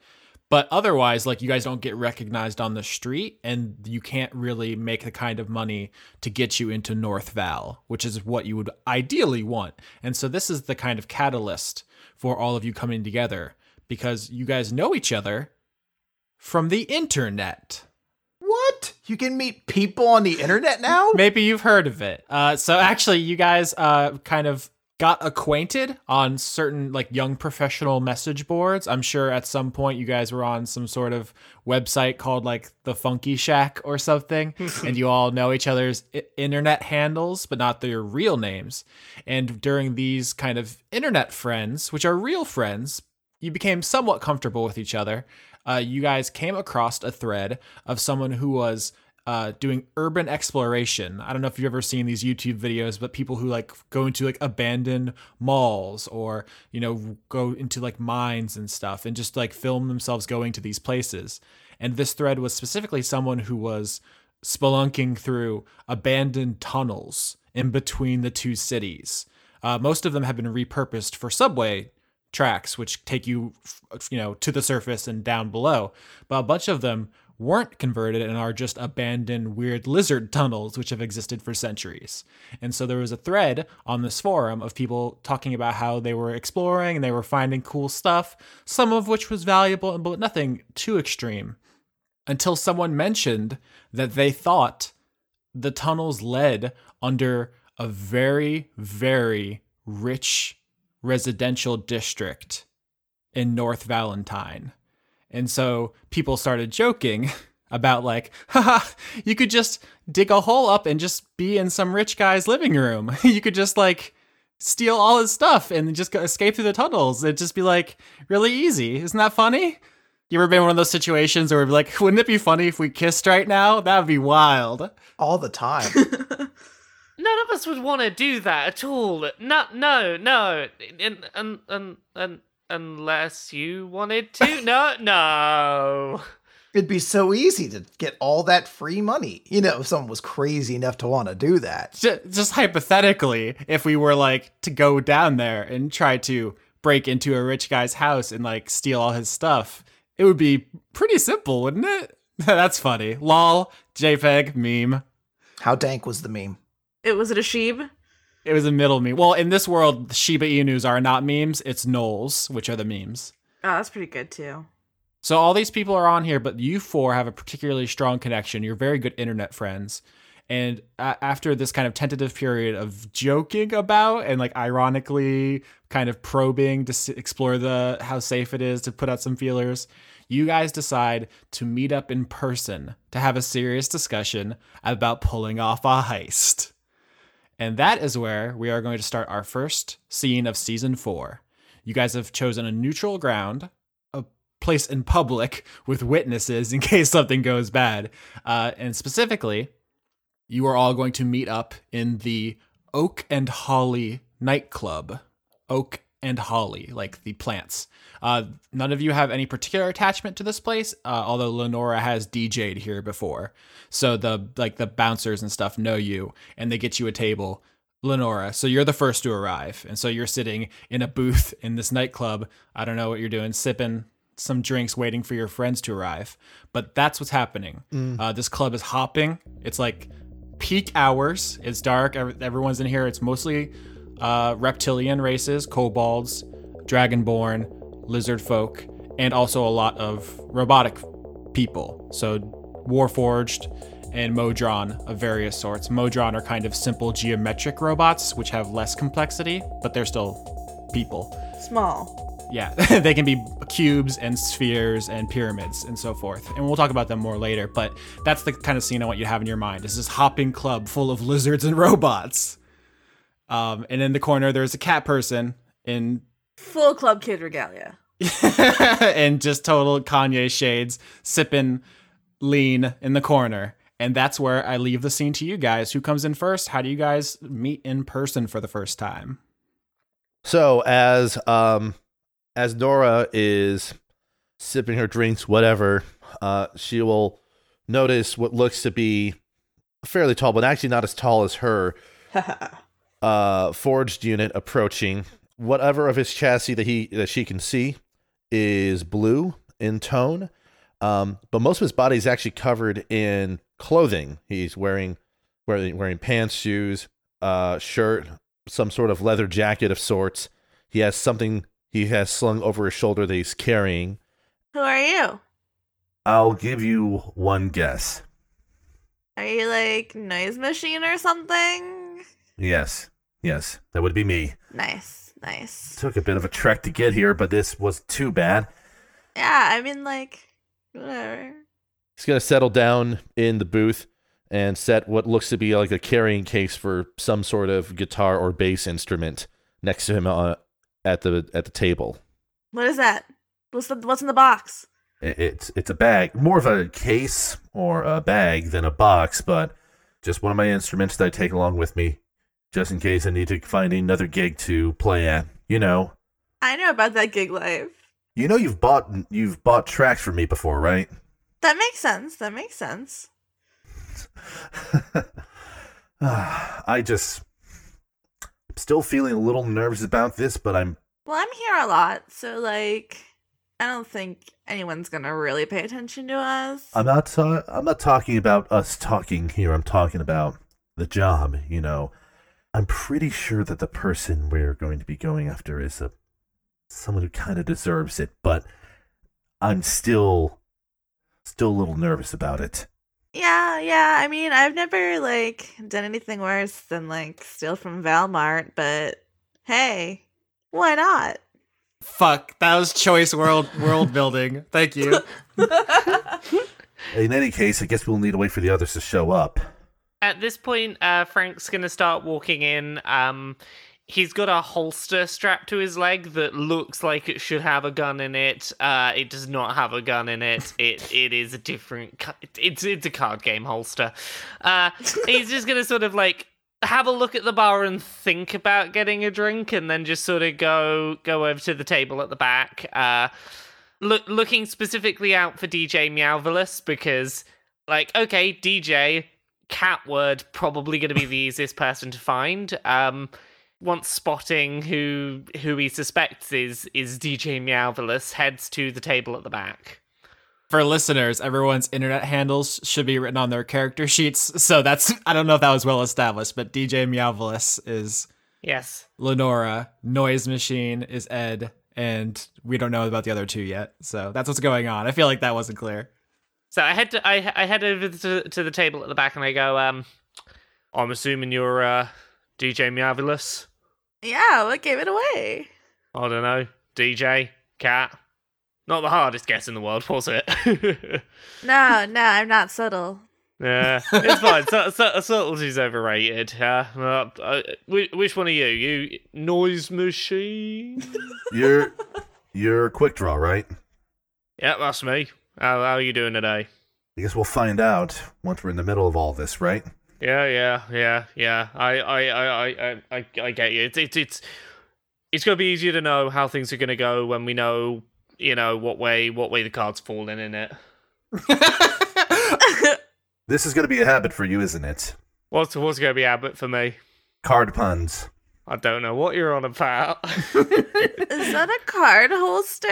But otherwise, like you guys don't get recognized on the street and you can't really make the kind of money to get you into North Val, which is what you would ideally want. And so this is the kind of catalyst for all of you coming together because you guys know each other from the internet. What? You can meet people on the internet now? Maybe you've heard of it. Uh, so actually, you guys uh, kind of got acquainted on certain like young professional message boards. I'm sure at some point you guys were on some sort of website called like the Funky Shack or something, and you all know each other's internet handles, but not their real names. And during these kind of internet friends, which are real friends, you became somewhat comfortable with each other. Uh, you guys came across a thread of someone who was uh, doing urban exploration. I don't know if you've ever seen these YouTube videos, but people who like go into like abandoned malls or, you know, go into like mines and stuff and just like film themselves going to these places. And this thread was specifically someone who was spelunking through abandoned tunnels in between the two cities. Uh, most of them have been repurposed for subway tracks, which take you, you know, to the surface and down below. But a bunch of them weren't converted and are just abandoned weird lizard tunnels which have existed for centuries. And so there was a thread on this forum of people talking about how they were exploring and they were finding cool stuff, some of which was valuable, but nothing too extreme. Until someone mentioned that they thought the tunnels led under a very, very rich residential district in North Valentine. And so people started joking about like, haha, you could just dig a hole up and just be in some rich guy's living room. you could just like steal all his stuff and just escape through the tunnels. It'd just be like really easy. Isn't that funny? You ever been in one of those situations where we're like, wouldn't it be funny if we kissed right now? That would be wild. All the time. None of us would want to do that at all. No, no, no. And and and and unless you wanted to. No, no. It'd be so easy to get all that free money. You know, if someone was crazy enough to want to do that. Just, just hypothetically, if we were like to go down there and try to break into a rich guy's house and like steal all his stuff, it would be pretty simple, wouldn't it? That's funny. Lol, JPEG, meme. How dank was the meme? It was it a sheep? It was a middle meme. Well, in this world, Shiba Inus are not memes, it's gnolls, which are the memes. Oh, that's pretty good too. So all these people are on here, but you four have a particularly strong connection. You're very good internet friends. And a- after this kind of tentative period of joking about and like ironically kind of probing to s- explore the how safe it is to put out some feelers, you guys decide to meet up in person to have a serious discussion about pulling off a heist. And that is where we are going to start our first scene of season four. You guys have chosen a neutral ground, a place in public with witnesses in case something goes bad. Uh, and specifically, you are all going to meet up in the Oak and Holly nightclub. Oak and Holly, like the plants. Uh, none of you have any particular attachment to this place, uh, although Lenora has DJ'd here before. So the like the bouncers and stuff know you, and they get you a table. Lenora, so you're the first to arrive, and so you're sitting in a booth in this nightclub. I don't know what you're doing, sipping some drinks, waiting for your friends to arrive. But that's what's happening. Uh, this club is hopping. It's like peak hours. It's dark. Everyone's in here. It's mostly uh, reptilian races, kobolds, dragonborn, lizard folk, and also a lot of robotic people. So warforged and Modron of various sorts. Modron are kind of simple geometric robots, which have less complexity, but they're still people. Small. Yeah, they can be cubes and spheres and pyramids and so forth. And we'll talk about them more later, but that's the kind of scene I want you to have in your mind. Is this hopping club full of lizards and robots? Um, and in the corner, there's a cat person in Full Club Kid regalia. and just total Kanye shades, sipping lean in the corner. And that's where I leave the scene to you guys. Who comes in first? How do you guys meet in person for the first time? So as um as Nora is sipping her drinks, whatever, uh, she will notice what looks to be fairly tall, but actually not as tall as her, uh, forged unit approaching. Whatever of his chassis that he that she can see is blue in tone, um, but most of his body is actually covered in clothing. He's wearing wearing wearing pants, shoes, uh, shirt, some sort of leather jacket of sorts. He has something he has slung over his shoulder that he's carrying. Who are you? I'll give you one guess. Are you like noise machine or something? Yes, yes, that would be me. Nice, nice. Took a bit of a trek to get here, but this was too bad. Yeah, I mean like whatever. He's gonna settle down in the booth and set what looks to be like a carrying case for some sort of guitar or bass instrument next to him uh, at the at the table. What is that? What's the what's in the box? It's it's a bag, more of a case or a bag than a box, but just one of my instruments that I take along with me, just in case I need to find another gig to play at. You know, I know about that gig life. you know you've bought you've bought tracks for me before, right? That makes sense. That makes sense. I just I'm still feeling a little nervous about this, but I'm Well, I'm here a lot, so like I don't think anyone's gonna really pay attention to us. I'm not ta- I'm not talking about us talking here. I'm talking about the job, you know. I'm pretty sure that the person we're going to be going after is a someone who kind of deserves it, but I'm still still a little nervous about it. yeah, yeah. I mean, I've never like done anything worse than like steal from Valmart, but hey, why not? Fuck, that was choice world world building. Thank you. In any case, I guess we'll need to wait for the others to show up. At this point, uh, Frank's gonna start walking in. Um, he's got a holster strapped to his leg that looks like it should have a gun in it. Uh, it does not have a gun in it. It it is a different. It's it's a card game holster. Uh, he's just gonna sort of like have a look at the bar and think about getting a drink, and then just sort of go go over to the table at the back. Uh, look looking specifically out for DJ Meowvelus because, like, okay, DJ cat word probably going to be the easiest person to find. Um, once spotting who who he suspects is is DJ Meowvelus, heads to the table at the back. For listeners, everyone's internet handles should be written on their character sheets. So that's I don't know if that was well established, but DJ Meowvelus is Yes. Lenora, Noise Machine is Ed, and we don't know about the other two yet. So that's what's going on. I feel like that wasn't clear. So I head to I I head over to, to the table at the back and I go, um, I'm assuming you're uh, DJ Meowvelus. yeah, what gave it away? I don't know, DJ cat. Not the hardest guess in the world, was it? No, no, I'm not subtle. Yeah, it's fine. Su- su- subtlety's overrated. Uh, uh, uh, which, which one are you? You noise machine? You're you're quick draw, right? yeah, that's me. How, how are you doing today? I guess we'll find out once we're in the middle of all this, right? Yeah, yeah, yeah, yeah. I, I, I, I, I, I get you. It's, it's, it's, it's gonna be easier to know how things are gonna go when we know, you know, what way, what way the cards falling in it. This is going to be a habit for you, isn't it? What's, what's gonna be habit for me? Card puns. I don't know what you're on about. Is that a card holster?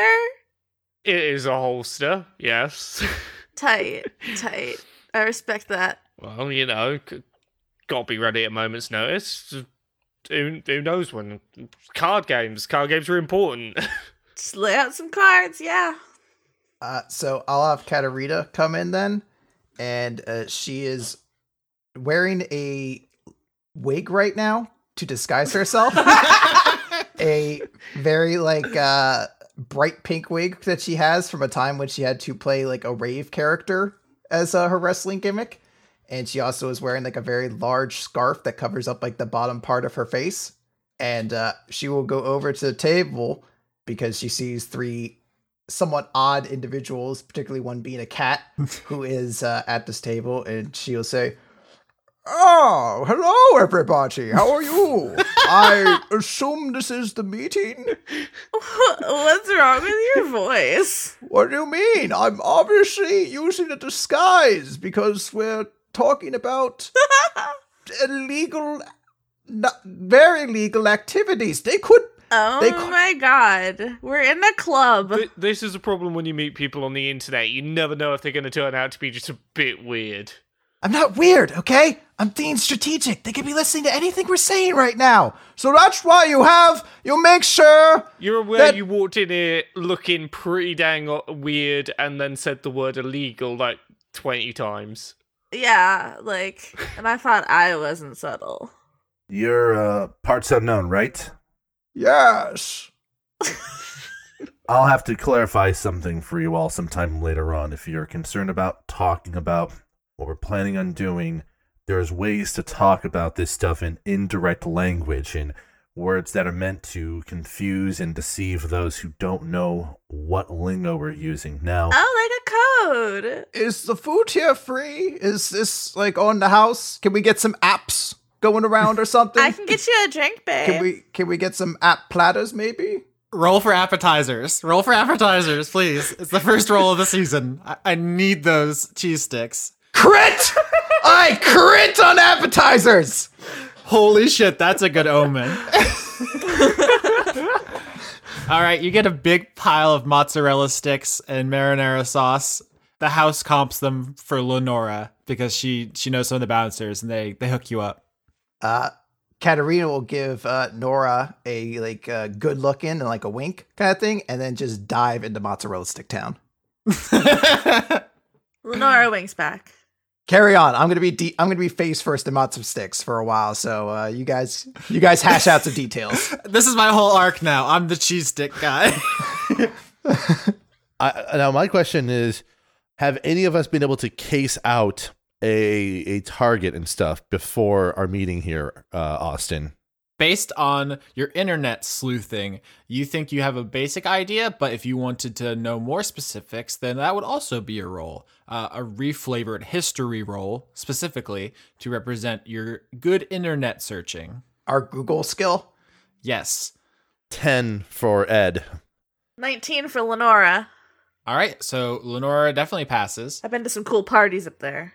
It is a holster, yes. Tight, tight. I respect that. Well, you know, gotta be ready at a moment's notice. Who, who knows when? Card games. Card games are important. Just lay out some cards, yeah. Uh, so I'll have Katarina come in then, and uh, she is wearing a wig right now to disguise herself. a very like uh bright pink wig that she has from a time when she had to play like a rave character as uh, her wrestling gimmick. And she also is wearing like a very large scarf that covers up like the bottom part of her face. And uh, she will go over to the table because she sees three somewhat odd individuals, particularly one being a cat who is uh, at this table. And she'll say, Oh, hello, everybody. How are you? I assume this is the meeting. What's wrong with your voice? What do you mean? I'm obviously using a disguise because we're talking about illegal, not very legal activities. They could. Oh They ca- my god. We're in a club. Th- This is a problem when you meet people on the internet. You never know if they're going to turn out to be just a bit weird. I'm not weird, okay? I'm being strategic. They could be listening to anything we're saying right now. So that's why you have, you make sure. You're aware That- you walked in here looking pretty dang weird and then said the word illegal like 20 times. Yeah, like, and I thought I wasn't subtle. You're uh, parts unknown, right? Yes. I'll have to clarify something for you all sometime later on. If you're concerned about talking about what we're planning on doing, there's ways to talk about this stuff in indirect language and words that are meant to confuse and deceive those who don't know what lingo we're using. Now, Oh, like a code. Is the food here free? Is this like on the house? Can we get some apps going around or something? I can get you a drink, babe. Can we can we get some app platters maybe? Roll for appetizers. Roll for appetizers, please. It's the first roll of the season. I, I need those cheese sticks. Crit! I crit on appetizers. Holy shit, that's a good omen. All right, you get a big pile of mozzarella sticks and marinara sauce. The house comps them for Lenora because she she knows some of the bouncers and they they hook you up. Uh Katarina will give uh, Nora a like uh, good looking and like a wink kind of thing, and then just dive into mozzarella stick town. Lenora winks back. Carry on. I'm gonna be de- I'm gonna be face first in mozzarella sticks for a while, so uh, you guys you guys hash out some details. this is my whole arc now. I'm the cheese stick guy. I, now my question is: Have any of us been able to case out a a target and stuff before our meeting here, uh, Austin? Based on your internet sleuthing, you think you have a basic idea, but if you wanted to know more specifics, then that would also be a role, uh, a reflavored history role, specifically to represent your good internet searching. Our Google skill. Yes. Ten for Ed. 19 for Lenora. All right, so Lenora definitely passes. I've been to some cool parties up there.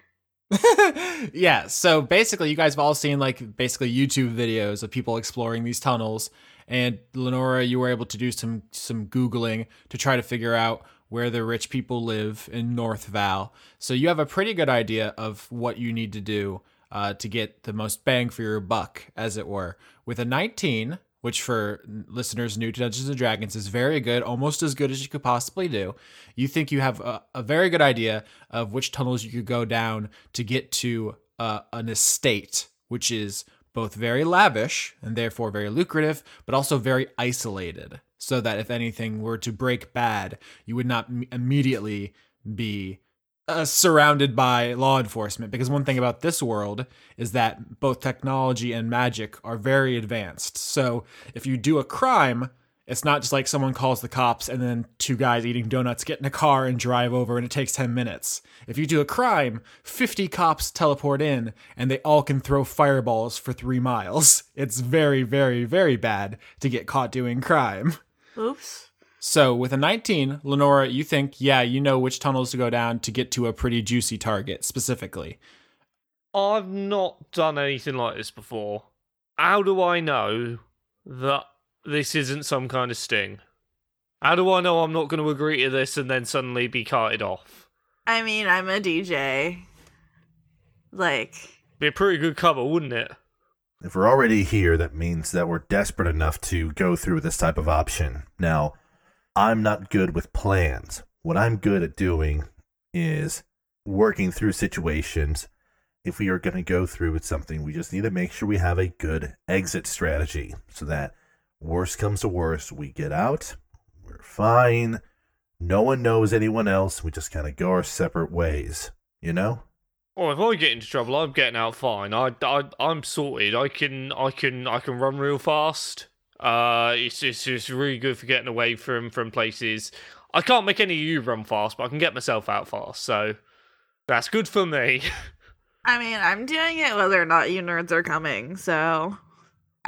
yeah, so basically, you guys have all seen like basically YouTube videos of people exploring these tunnels, and Lenora, you were able to do some some googling to try to figure out where the rich people live in North Val. So you have a pretty good idea of what you need to do uh, to get the most bang for your buck, as it were. With a 19, which for listeners new to Dungeons and Dragons is very good, almost as good as you could possibly do. You think you have a, a very good idea of which tunnels you could go down to get to uh, an estate, which is both very lavish and therefore very lucrative, but also very isolated. So that if anything were to break bad, you would not immediately be uh, surrounded by law enforcement because one thing about this world is that both technology and magic are very advanced. So if you do a crime, it's not just like someone calls the cops and then two guys eating donuts get in a car and drive over and it takes 10 minutes. If you do a crime, 50 cops teleport in and they all can throw fireballs for three miles. It's very, very, very bad to get caught doing crime. Oops. So with a 19, Lenora, you think, yeah, you know which tunnels to go down to get to a pretty juicy target specifically. I've not done anything like this before. How do I know that this isn't some kind of sting? How do I know I'm not going to agree to this and then suddenly be carted off? I mean, I'm a DJ. Like, Be a pretty good cover, wouldn't it? If we're already here, that means that we're desperate enough to go through this type of option. Now, I'm not good with plans. What I'm good at doing is working through situations, if we are going to go through with something, we just need to make sure we have a good exit strategy so that worst comes to worst, we get out, we're fine, no one knows anyone else, we just kind of go our separate ways, you know? Oh, if I get into trouble, I'm getting out fine. I, I, I'm sorted. I can, I can, I can run real fast. Uh, it's, it's just really good for getting away from from places. I can't make any of you run fast, but I can get myself out fast. So that's good for me. I mean, I'm doing it whether or not you nerds are coming, so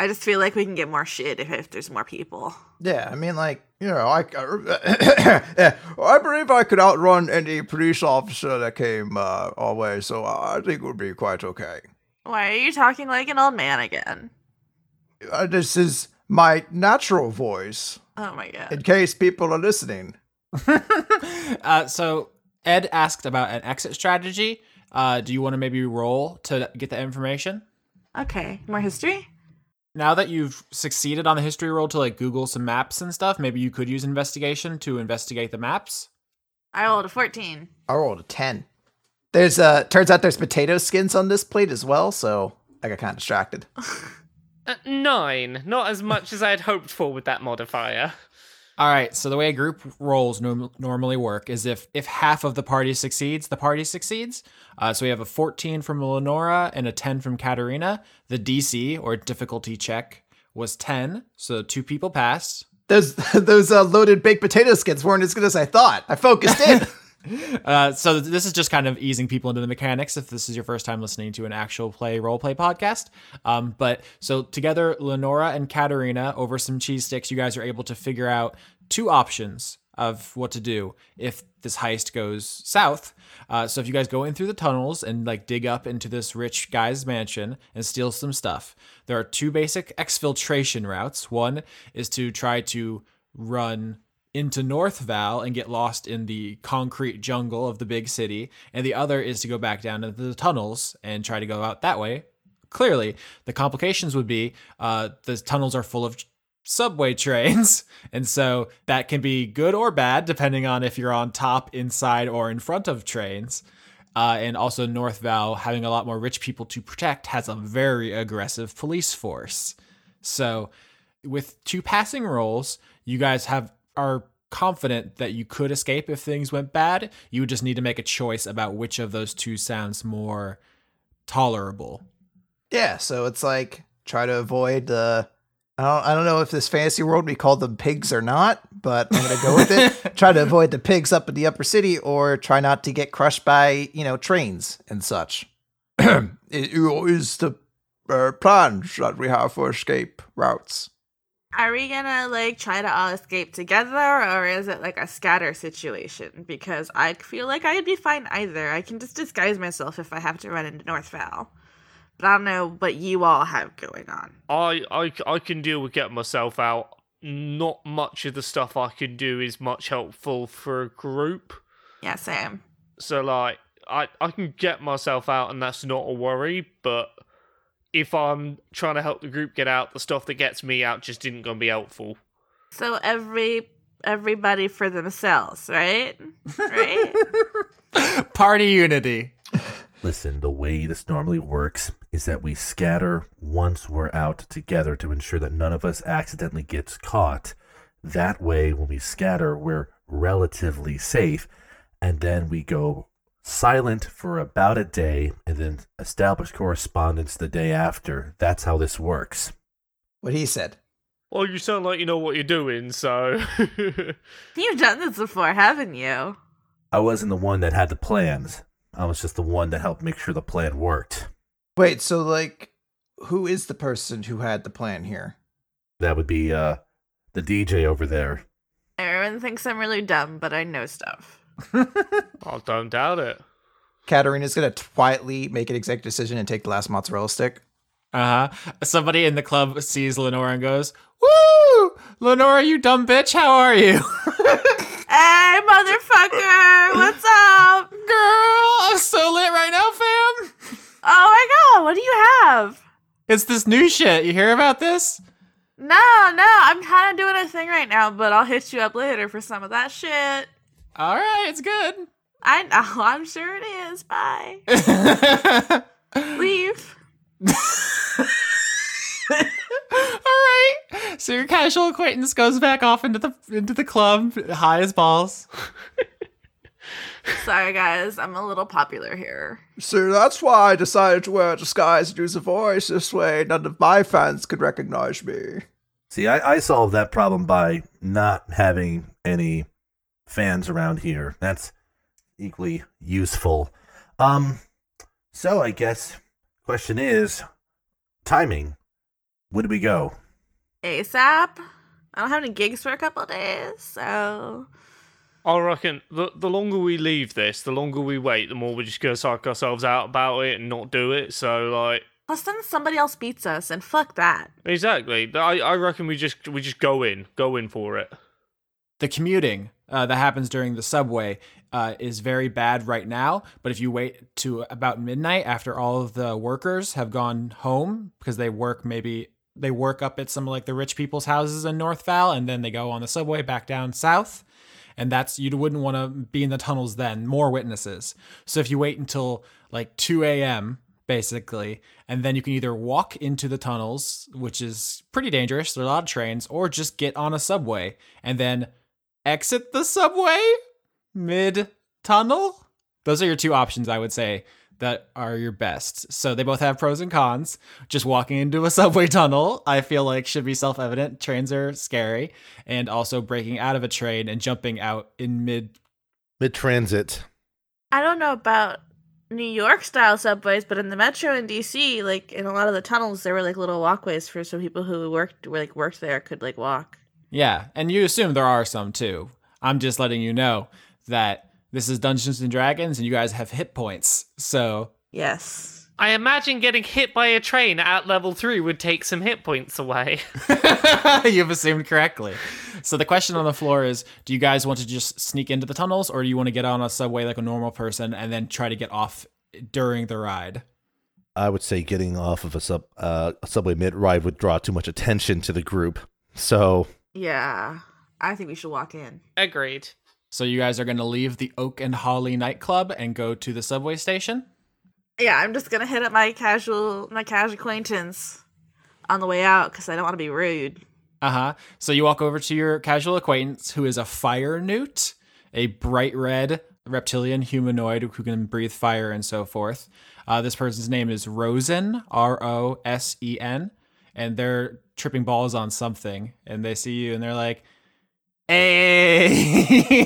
I just feel like we can get more shit if, if there's more people. Yeah, I mean, like you know, I I believe I could outrun any police officer that came uh, our way, so I think it would be quite okay. Why are you talking like an old man again? Uh, this is my natural voice, Oh my god. in case people are listening. uh, so Ed asked about an exit strategy. Uh, do you want to maybe roll to get the information? Okay, more history? Now that you've succeeded on the history roll to like Google some maps and stuff, maybe you could use investigation to investigate the maps. I rolled a 14. I rolled a ten. There's uh, turns out there's potato skins on this plate as well, so I got kind of distracted. Uh, nine, not as much as I had hoped for with that modifier. All right. So the way group rolls norm- normally work is if if half of the party succeeds, the party succeeds. Uh, so we have a 14 from Lenora and a 10 from Katarina. The DC or difficulty check was 10, so two people passed. Those those uh, loaded baked potato skins weren't as good as I thought. I focused in. Uh, so this is just kind of easing people into the mechanics if this is your first time listening to an actual play role play podcast. Um, but so together, Lenora and Katarina over some cheese sticks, you guys are able to figure out two options of what to do if this heist goes south. Uh, so if you guys go in through the tunnels and like dig up into this rich guy's mansion and steal some stuff, there are two basic exfiltration routes. One is to try to run into North Val and get lost in the concrete jungle of the big city, and the other is to go back down into the tunnels and try to go out that way. Clearly, the complications would be uh, the tunnels are full of subway trains, and so that can be good or bad depending on if you're on top, inside, or in front of trains. Uh, and also, North Val, having a lot more rich people to protect, has a very aggressive police force. So, with two passing rolls, you guys have are confident that you could escape if things went bad. You would just need to make a choice about which of those two sounds more tolerable. yeah, so it's like try to avoid the. I don't, I don't know if this fantasy world we call them pigs or not, but I'm gonna go with it. try to avoid the pigs up in the upper city, or try not to get crushed by you know trains and such. it is the uh, plans that we have for escape routes. Are we gonna like try to all escape together or is it like a scatter situation? Because I feel like I'd be fine either. I can just disguise myself if I have to run into North Val. But I don't know what you all have going on. I, I, I can deal with getting myself out. Not much of the stuff I can do is much helpful for a group. Yeah, same. So like I, I can get myself out and that's not a worry, but if I'm trying to help the group get out, the stuff that gets me out just isn't gonna be helpful. So every everybody for themselves, right? Right? Party unity. Listen, the way this normally works is that we scatter once we're out together to ensure that none of us accidentally gets caught. That way, when we scatter, we're relatively safe, and then we go silent for about a day and then establish correspondence the day after. That's how this works. What he said. Well, you sound like you know what you're doing, so You've done this before, haven't you? I wasn't the one that had the plans. I was just the one that helped make sure the plan worked. Wait, so like, who is the person who had the plan here? That would be uh the DJ over there. Everyone thinks I'm really dumb, but I know stuff. I don't doubt it. Katarina's gonna quietly make an executive decision and take the last mozzarella stick. Uh huh. Somebody in the club sees Lenora and goes, "Woo, Lenora, you dumb bitch! How are you, Hey, motherfucker! What's up? girl? I'm so lit right now, fam. Oh my god, what do you have? It's this new shit. You hear about this? No, no, I'm kind of doing a thing right now, but I'll hit you up later for some of that shit. All right, it's good. I know. I'm sure it is. Bye. Leave. All right. So your casual acquaintance goes back off into the into the club, high as balls. Sorry, guys. I'm a little popular here. So that's why I decided to wear a disguise and use a voice. This way, none of my fans could recognize me. See, I, I solved that problem by not having any fans around here. That's equally useful. Um, so I guess question is timing. When do we go? ASAP. I don't have any gigs for a couple days, so I reckon the the longer we leave this, the longer we wait, the more we're just gonna psych ourselves out about it and not do it. So like plus then somebody else beats us, and fuck that. exactly, I I reckon we just we just go in, go in for it. The commuting uh, that happens during the subway uh, is very bad right now. But if you wait to about midnight after all of the workers have gone home because they work maybe they work up at some like the rich people's houses in North Val and then they go on the subway back down south. And that's you wouldn't want to be in the tunnels then. More witnesses. So if you wait until like 2 a.m. basically, and then you can either walk into the tunnels, which is pretty dangerous. There are a lot of trains, or just get on a subway and then exit the subway mid tunnel. Those are your two options, I would say, that are your best. So they both have pros and cons. Just walking into a subway tunnel, I feel like should be self evident. Trains are scary. And also breaking out of a train and jumping out in mid. Mid transit. I don't know about New York style subways, but in the metro in DC, like in a lot of the tunnels, there were like little walkways for so people who worked were like worked there could like walk. Yeah. And you assume there are some too. I'm just letting you know that this is Dungeons and Dragons and you guys have hit points. So Yes. I imagine getting hit by a train at level three would take some hit points away. You've assumed correctly. So the question on the floor is do you guys want to just sneak into the tunnels or do you want to get on a subway like a normal person and then try to get off during the ride? I would say getting off of a sub uh, a subway mid ride would draw too much attention to the group. So Yeah. I think we should walk in. Agreed. So you guys are going to leave the Oak and Holly nightclub and go to the subway station? Yeah, I'm just gonna hit up my casual my casual acquaintance on the way out because I don't want to be rude. Uh-huh. So you walk over to your casual acquaintance who is a fire newt, a bright red reptilian humanoid who can breathe fire and so forth. Uh, this person's name is Rosen, R O S E N, and they're tripping balls on something. And they see you and they're like, Hey!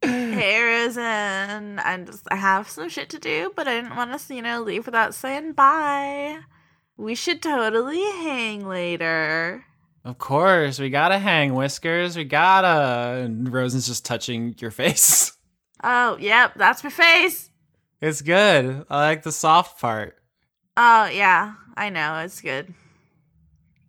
Hey, Risen, I'm just I have some shit to do, but I didn't want to, you know, leave without saying bye. We should totally hang later. of course, we gotta hang whiskers. We gotta. And Rosen's just touching your face. Oh, yep, that's my face. It's good. I like the soft part. Oh, yeah, I know it's good.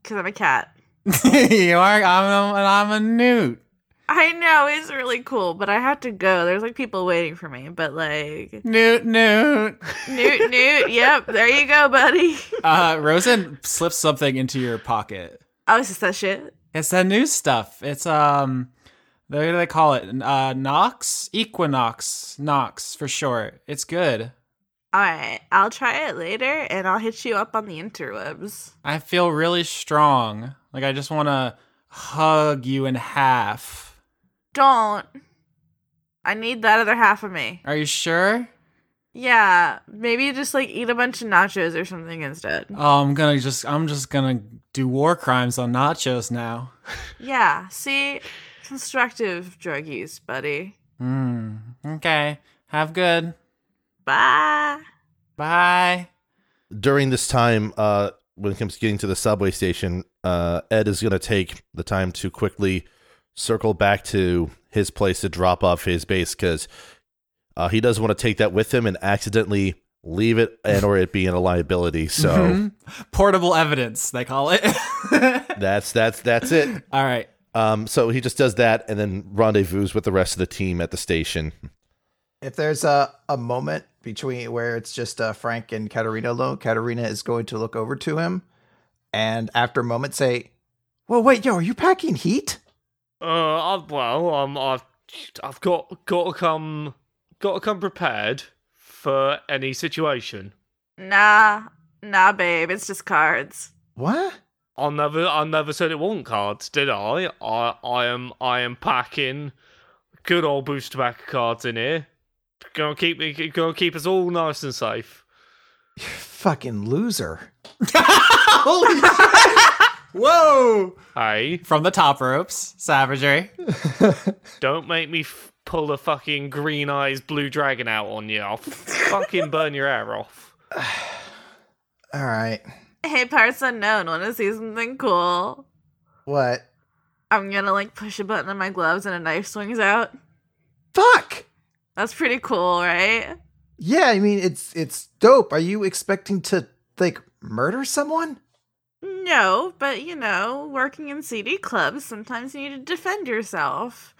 Cause I'm a cat. you are. I'm a, I'm a newt. I know it's really cool, but I have to go. There's like people waiting for me, but like Newt, newt. Newt, Newt. Yep, there you go, buddy. Uh, Rosen slips something into your pocket. Oh, it's just that shit. It's that new stuff. It's um, what do they call it? Uh, Nox, Equinox, Nox for short. It's good. All right, I'll try it later, and I'll hit you up on the interwebs. I feel really strong. Like I just want to hug you in half. Don't. I need that other half of me. Are you sure? Yeah, maybe just like eat a bunch of nachos or something instead. Oh, I'm gonna just. I'm just gonna do war crimes on nachos now. Yeah, see, constructive drug use, buddy. Hmm. Okay. Have good. Bye. Bye. during this time, uh, when it comes to getting to the subway station, uh, Ed is going to take the time to quickly circle back to his place to drop off his base because uh, he doesn't want to take that with him and accidentally leave it and or it being a liability. So Mhm. portable evidence they call it. that's that's that's it. All right. Um, so he just does that and then rendezvous with the rest of the team at the station. If there's a, a moment between where it's just uh, Frank and Katerina alone, Katerina is going to look over to him and after a moment say, Well, wait, yo, are you packing heat? Uh, I, well, um, I've, I've got got to come got to come prepared for any situation. Nah, nah, babe. It's just cards. What? I never I never said it wasn't cards, did I? I I am I am packing good old boost tobacco cards in here. Gonna keep me gonna keep us all nice and safe. You fucking loser. Holy shit! Whoa! Hey, From the top ropes, savagery. don't make me f- pull a fucking green eyes blue dragon out on you. I'll fucking burn your hair off. All right. Hey, parts unknown. Want to see something cool? What? I'm gonna like push a button on my gloves and a knife swings out. Fuck. That's pretty cool, right? Yeah, I mean it's it's dope. Are you expecting to like murder someone? No, but you know, working in CD clubs, sometimes you need to defend yourself.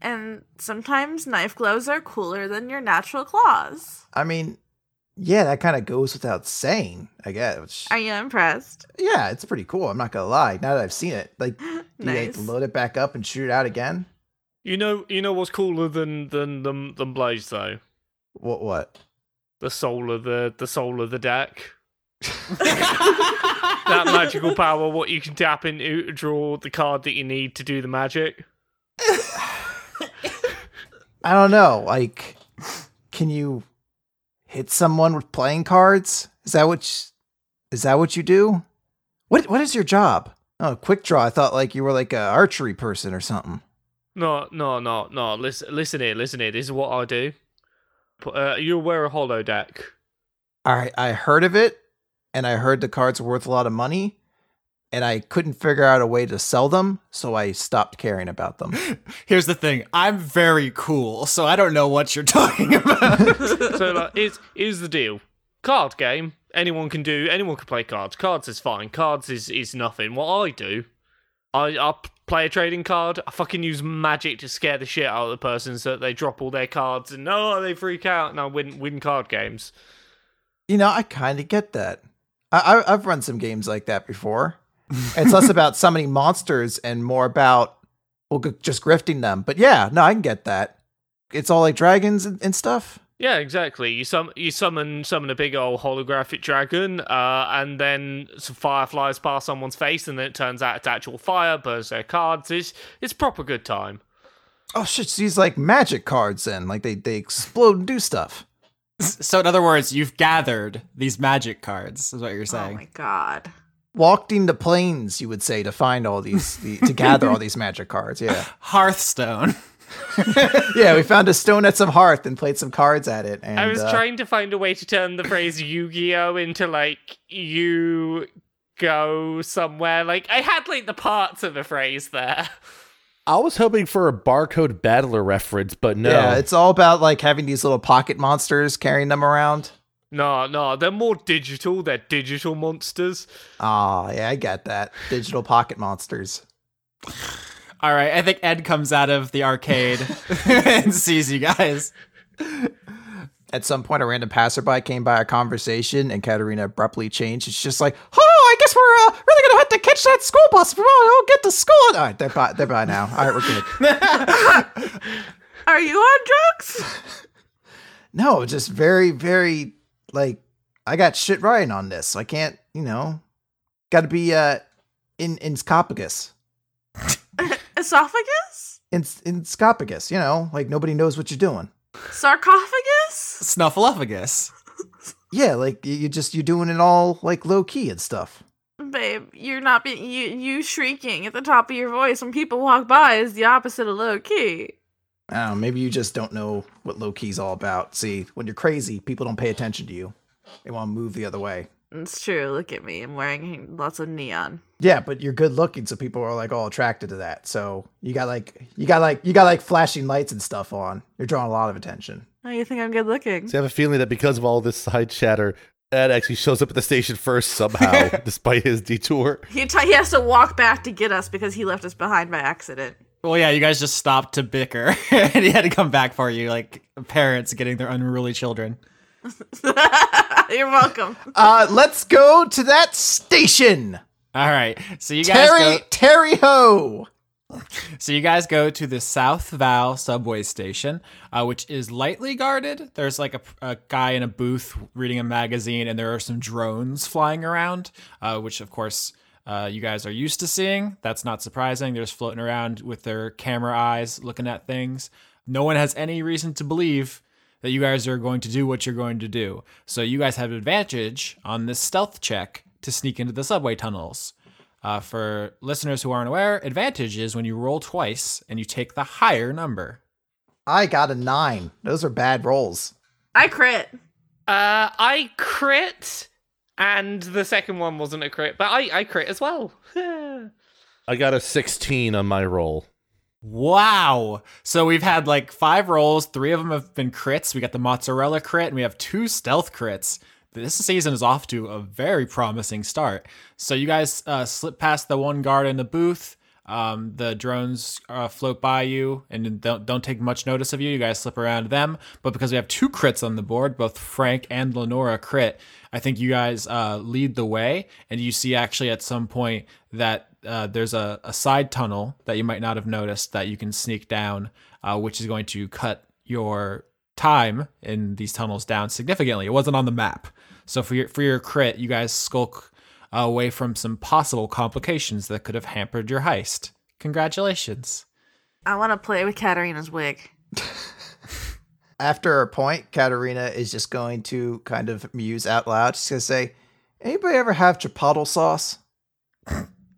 And sometimes knife gloves are cooler than your natural claws. I mean, yeah, that kind of goes without saying, I guess. Are you impressed? yeah, it's pretty cool. I'm not gonna lie. Now that I've seen it, like, do you like, load it back up and shoot it out again? You know you know what's cooler than than than, than Blaze though? What? What? The soul of the the soul of the deck. that magical power, what you can tap into to draw the card that you need to do the magic. I don't know. Like, can you hit someone with playing cards? Is that what? You, is that what you do? What? What is your job? Oh, quick draw. I thought like you were like a archery person or something. No, no, no, no. Listen, listen here, listen here. This is what I do. Put- Uh, you wear a holodeck. All right, I heard of it, and I heard the cards were worth a lot of money, and I couldn't figure out a way to sell them, so I stopped caring about them. Here's the thing I'm very cool, so I don't know what you're talking about. so like, here's here's the deal. Card game. Anyone can do. Anyone can play cards. Cards is fine. Cards is is nothing. What I do, I I p- play a trading card. I fucking use magic to scare the shit out of the person so that they drop all their cards and oh they freak out and I win win card games. You know, I kind of get that. I, I I've run some games like that before. it's less about summoning monsters and more about well, g- just grifting them. But yeah, no, I can get that. It's all like dragons and, and stuff. Yeah, exactly. You sum you summon summon a big old holographic dragon, uh, and then some fire flies past someone's face, and then it turns out it's actual fire, burns their cards. It's it's proper good time. Oh shit! So these like magic cards then, like they they explode and do stuff. so, in other words, you've gathered these magic cards, is what you're saying? Oh my god. Walking the plains, you would say, to find all these, the, to gather all these magic cards. Yeah, Hearthstone. yeah. We found a stone at some hearth and played some cards at it. And I was uh, trying to find a way to turn the phrase Yu-Gi-Oh into like you go somewhere. Like I had like the parts of the phrase there. I was hoping for a barcode battler reference, but no. Yeah, it's all about like having these little pocket monsters carrying them around. No, no, they're more digital. They're digital monsters. Ah, yeah, I get that. Digital pocket monsters. All right, I think Ed comes out of the arcade and sees you guys. At some point, a random passerby came by our conversation, and Katerina abruptly changed. It's just like, oh, I guess we're uh, really gonna have to catch that school bus. We'll we'll get to school. All right, they're by, they're by now. All right, we're good. Are you on drugs? No, just very, very like I got shit right on this. so I can't, you know, got to be uh in in scopagus. Esophagus? In in scopagus, you know, like nobody knows what you're doing. Sarcophagus? Snuffleupagus. Yeah, like you you just you're doing it all like low key and stuff. Babe, you're not being you you shrieking at the top of your voice when people walk by is the opposite of low key. I don't know, maybe you just don't know what low key's all about. See, when you're crazy, people don't pay attention to you. They want to move the other way. It's true. Look at me. I'm wearing lots of neon. Yeah, but you're good looking, so people are like all attracted to that. So you got like you got like you got like flashing lights and stuff on. You're drawing a lot of attention. Oh, you think I'm good looking? So I have a feeling that because of all this side chatter, Ed actually shows up at the station first somehow, despite his detour. He t- he has to walk back to get us because he left us behind by accident. Well, yeah, you guys just stopped to bicker, and he had to come back for you, like parents getting their unruly children. You're welcome. Uh, let's go to that station. All right, so you guys Terry go. Terry Ho. So you guys go to the South Val subway station, uh, which is lightly guarded. There's like a, a guy in a booth reading a magazine, and there are some drones flying around, uh, which of course uh, you guys are used to seeing. That's not surprising. They're just floating around with their camera eyes, looking at things. No one has any reason to believe that you guys are going to do what you're going to do. So you guys have advantage on this stealth check to sneak into the subway tunnels. Uh, for listeners who aren't aware, advantage is when you roll twice and you take the higher number. I got a nine. Those are bad rolls. I crit. Uh, I crit, and the second one wasn't a crit, but I, I crit as well. I got a 16 on my roll. Wow. So we've had like five rolls. Three of them have been crits. We got the mozzarella crit and we have two stealth crits. This season is off to a very promising start. So you guys uh, slip past the one guard in the booth. Um, the drones uh, float by you and don't don't take much notice of you. You guys slip around them, but because we have two crits on the board, both Frank and Lenora crit, I think you guys uh, lead the way. And you see actually at some point that uh, there's a, a side tunnel that you might not have noticed that you can sneak down, uh, which is going to cut your time in these tunnels down significantly. It wasn't on the map, so for your for your crit, you guys skulk away from some possible complications that could have hampered your heist. Congratulations. I want to play with Katarina's wig. After a point, Katarina is just going to kind of muse out loud. She's going to say, Anybody ever have chipotle sauce?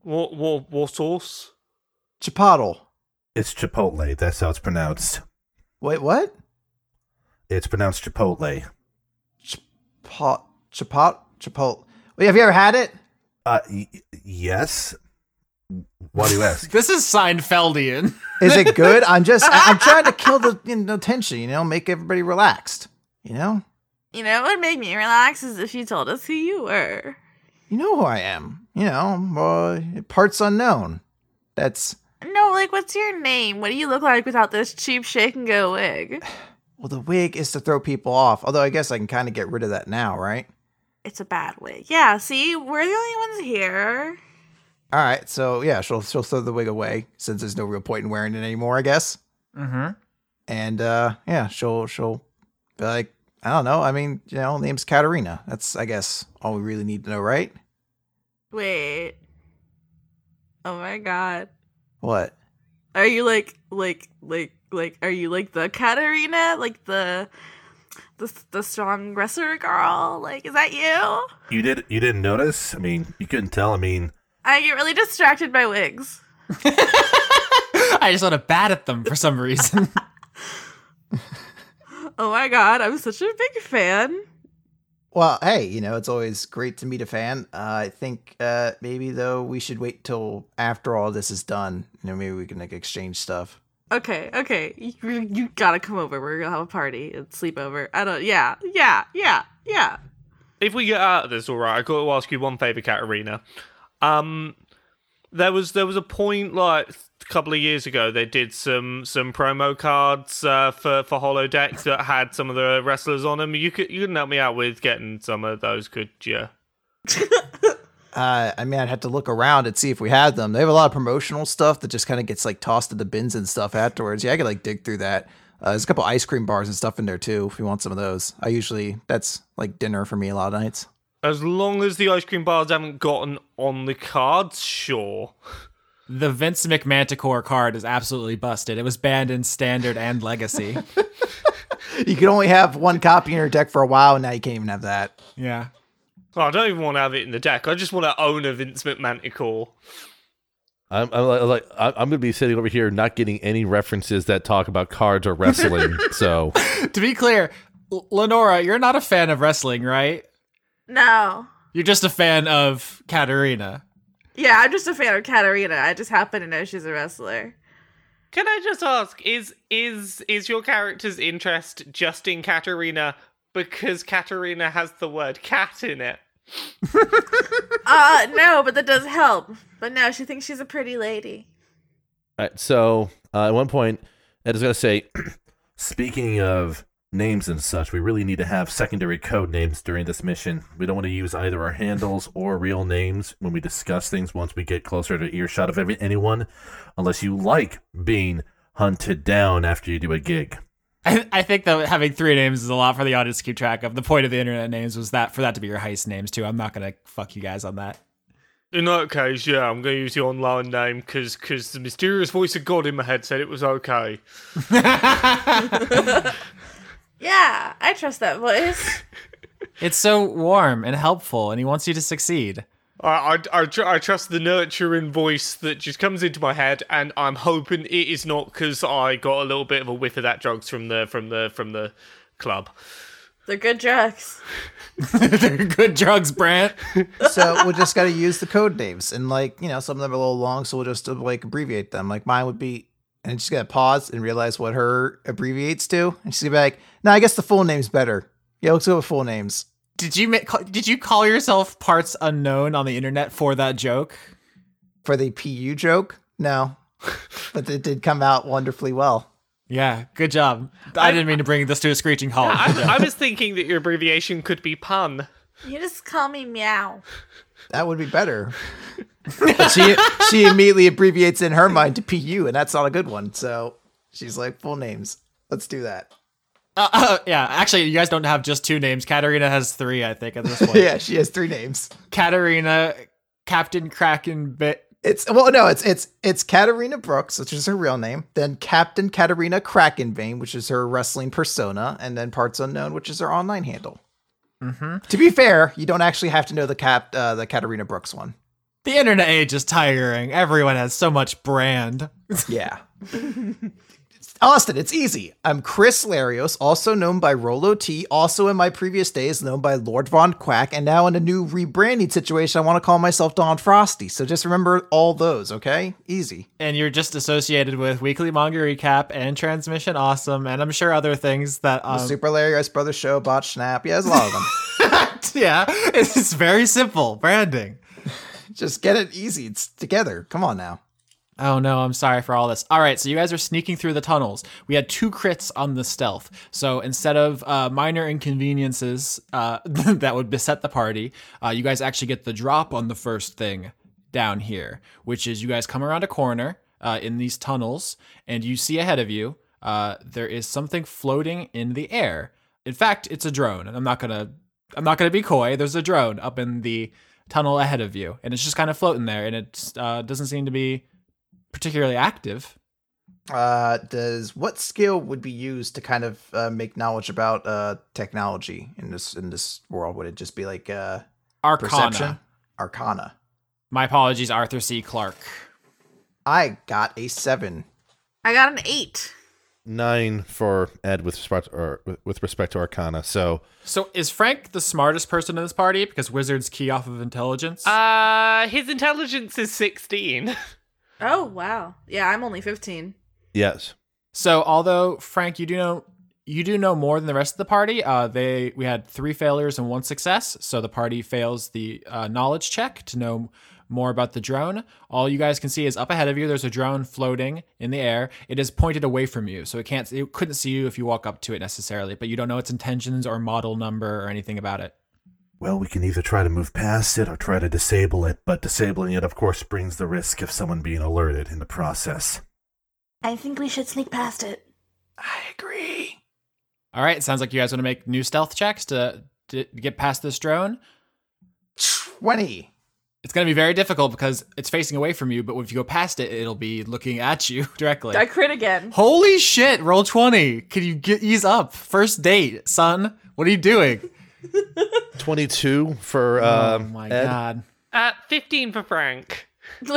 What what what sauce? Chipotle. It's Chipotle. That's how it's pronounced. Wait, what? It's pronounced Chipotle. Chipotle. Chipotle. Chipotle. Wait, have you ever had it? Uh, y- yes. Why do you ask? This is Seinfeldian. Is it good? I'm just, I- I'm trying to kill the you know, tension, you know, make everybody relaxed, you know? You know what would make me relax is if you told us who you were. You know who I am, you know, uh, parts unknown. That's, No, like, what's your name? What do you look like without this cheap shake and go wig? well, the wig is to throw people off, although I guess I can kind of get rid of that now, right? It's a bad wig. Yeah, see, we're the only ones here. All right, so yeah, she'll she'll throw the wig away since there's no real point in wearing it anymore, I guess. Mm-hmm. And uh yeah, she'll she'll be like, I don't know. I mean, you know, name's Katarina. That's I guess all we really need to know, right? Wait. Oh my god. What? Are you like, like, like, like, are you like the Katarina? Like the, the, the strong wrestler girl? Like, is that you? You did. You didn't notice? I mean, you couldn't tell. I mean, I get really distracted by wigs. I just want to bat at them for some reason. Oh my god, I'm such a big fan. Well, hey, you know, it's always great to meet a fan. Uh, I think uh maybe though we should wait till after all this is done. You know, maybe we can like exchange stuff. Okay, okay, you, you gotta come over. We're gonna have a party and sleep over. I don't. Yeah, yeah, yeah, yeah. If we get out of this, all right, I got to ask you one favor, Katarina. Um, there was there was a point like a couple of years ago they did some some promo cards uh, for for holodeck that had some of the wrestlers on them. You could you couldn't help me out with getting some of those, could you? Uh, I mean, I'd have to look around and see if we had them. They have a lot of promotional stuff that just kind of gets like tossed in the bins and stuff afterwards. Yeah, I could like dig through that. Uh, there's a couple ice cream bars and stuff in there too. If you want some of those, I usually that's like dinner for me a lot of nights. As long as the ice cream bars haven't gotten on the cards, sure. the Vince McManticore card is absolutely busted. It was banned in standard and legacy. You can only have one copy in your deck for a while, and now you can't even have that. yeah. Well, I don't even want to have it in the deck. I just want to own a Vince McManticore. I'm, I'm like, like I'm I'm gonna be sitting over here not getting any references that talk about cards or wrestling. so To be clear, L- Lenora, you're not a fan of wrestling, right? No. You're just a fan of Katarina. Yeah, I'm just a fan of Katarina. I just happen to know she's a wrestler. Can I just ask, is is is your character's interest just in Katarina because Katarina has the word cat in it? Uh, no, but that does help. But no, she thinks she's a pretty lady. All right, so uh, at one point, Ed is gonna say, speaking of names and such, we really need to have secondary code names during this mission. We don't want to use either our handles or real names when we discuss things once we get closer to earshot of every, anyone, unless you like being hunted down after you do a gig. I, I think that having three names is a lot for the audience to keep track of. The point of the internet names was that for that to be your heist names too. I'm not gonna fuck you guys on that. In that case, yeah, I'm going to use the online name because because the mysterious voice of God in my head said it was okay. Yeah, I trust that voice. It's so warm and helpful, and he wants you to succeed. I, I, I, tr- I trust the nurturing voice that just comes into my head, and I'm hoping it is not because I got a little bit of a whiff of that drugs from the from the from the club. They're good drugs. They're good drugs, Brant. so we just got to use the code names, and like you know, some of them are a little long, so we'll just like abbreviate them. Like mine would be, and she's gonna pause and realize what her abbreviates to, and she's gonna be like, "No, I guess the full name's better. Yeah, let's go with full names." Did you make? Did you call yourself parts unknown on the internet for that joke? For the PU joke, no, but it did come out wonderfully well. Yeah, good job. I didn't mean to bring this to a screeching halt. I, I was thinking that your abbreviation could be pun. You just call me Meow. That would be better. but she she immediately abbreviates in her mind to PU, and that's not a good one. So she's like, full names. Let's do that. Uh, uh, yeah, actually, you guys don't have just two names. Katarina has three, I think, at this point. yeah, she has three names. Katarina, Captain Kraken, Bit. It's well, no, it's it's it's Katarina Brooks, which is her real name. Then Captain Katarina Krakenbane, which is her wrestling persona, and then Parts Unknown, which is her online handle. Mm-hmm. To be fair, you don't actually have to know the cap uh, the Katarina Brooks one. The internet age is tiring. Everyone has so much brand. Yeah. Austin, it's easy. I'm Chris Larios, also known by RolloT, also in my previous days known by Lord Von Quack, and now in a new rebranding situation, I want to call myself Don Frosty. So just remember all those, okay? Easy. And you're just associated with Weekly Manga Recap and Transmission Awesome, and I'm sure other things that. Um, the Super Larios Brothers Show, Bot Snap. Yeah, there's a lot of them. yeah, it's very simple branding. just get it easy. It's together. Come on now. Oh no, I'm sorry for all this. All right, so you guys are sneaking through the tunnels. We had two crits on the stealth. So instead of uh, minor inconveniences uh, that would beset the party, uh, you guys actually get the drop on the first thing down here, which is you guys come around a corner uh, in these tunnels and you see ahead of you uh, there is something floating in the air. In fact, it's a drone. And I'm not gonna I'm not gonna be coy. There's a drone up in the tunnel ahead of you, and it's just kind of floating there, and it uh, doesn't seem to be particularly active. Uh, does what skill would be used to kind of uh, make knowledge about uh, technology in this in this world? Would it just be like uh, Arcana. perception? Arcana. My apologies, Arthur C. Clarke. I got a seven. I got an eight. Nine for Ed with respect or with- with respect to Arcana. So So is Frank the smartest person in this party because wizards key off of intelligence? Uh, his intelligence is 16. Oh wow. Yeah, I'm only fifteen. yes, so although Frank, you do know you do know more than the rest of the party. Uh, they we had three failures and one success, so the party fails the uh, knowledge check to know more about the drone. All you guys can see is up ahead of you. There's a drone floating in the air. It is pointed away from you, so it can't. It couldn't see you if you walk up to it necessarily, but you don't know its intentions or model number or anything about it. Well, we can either try to move past it or try to disable it, but disabling it, of course, brings the risk of someone being alerted in the process. I think we should sneak past it. I agree. All right, sounds like you guys want to make new stealth checks to, to get past this drone. Twenty. It's going to be very difficult because it's facing away from you, but if you go past it, it'll be looking at you directly. I crit again. Holy shit, roll 20. Can you get ease up? First date, son. What are you doing? twenty-two for oh um, my Ed. god. Uh, 15 for Frank.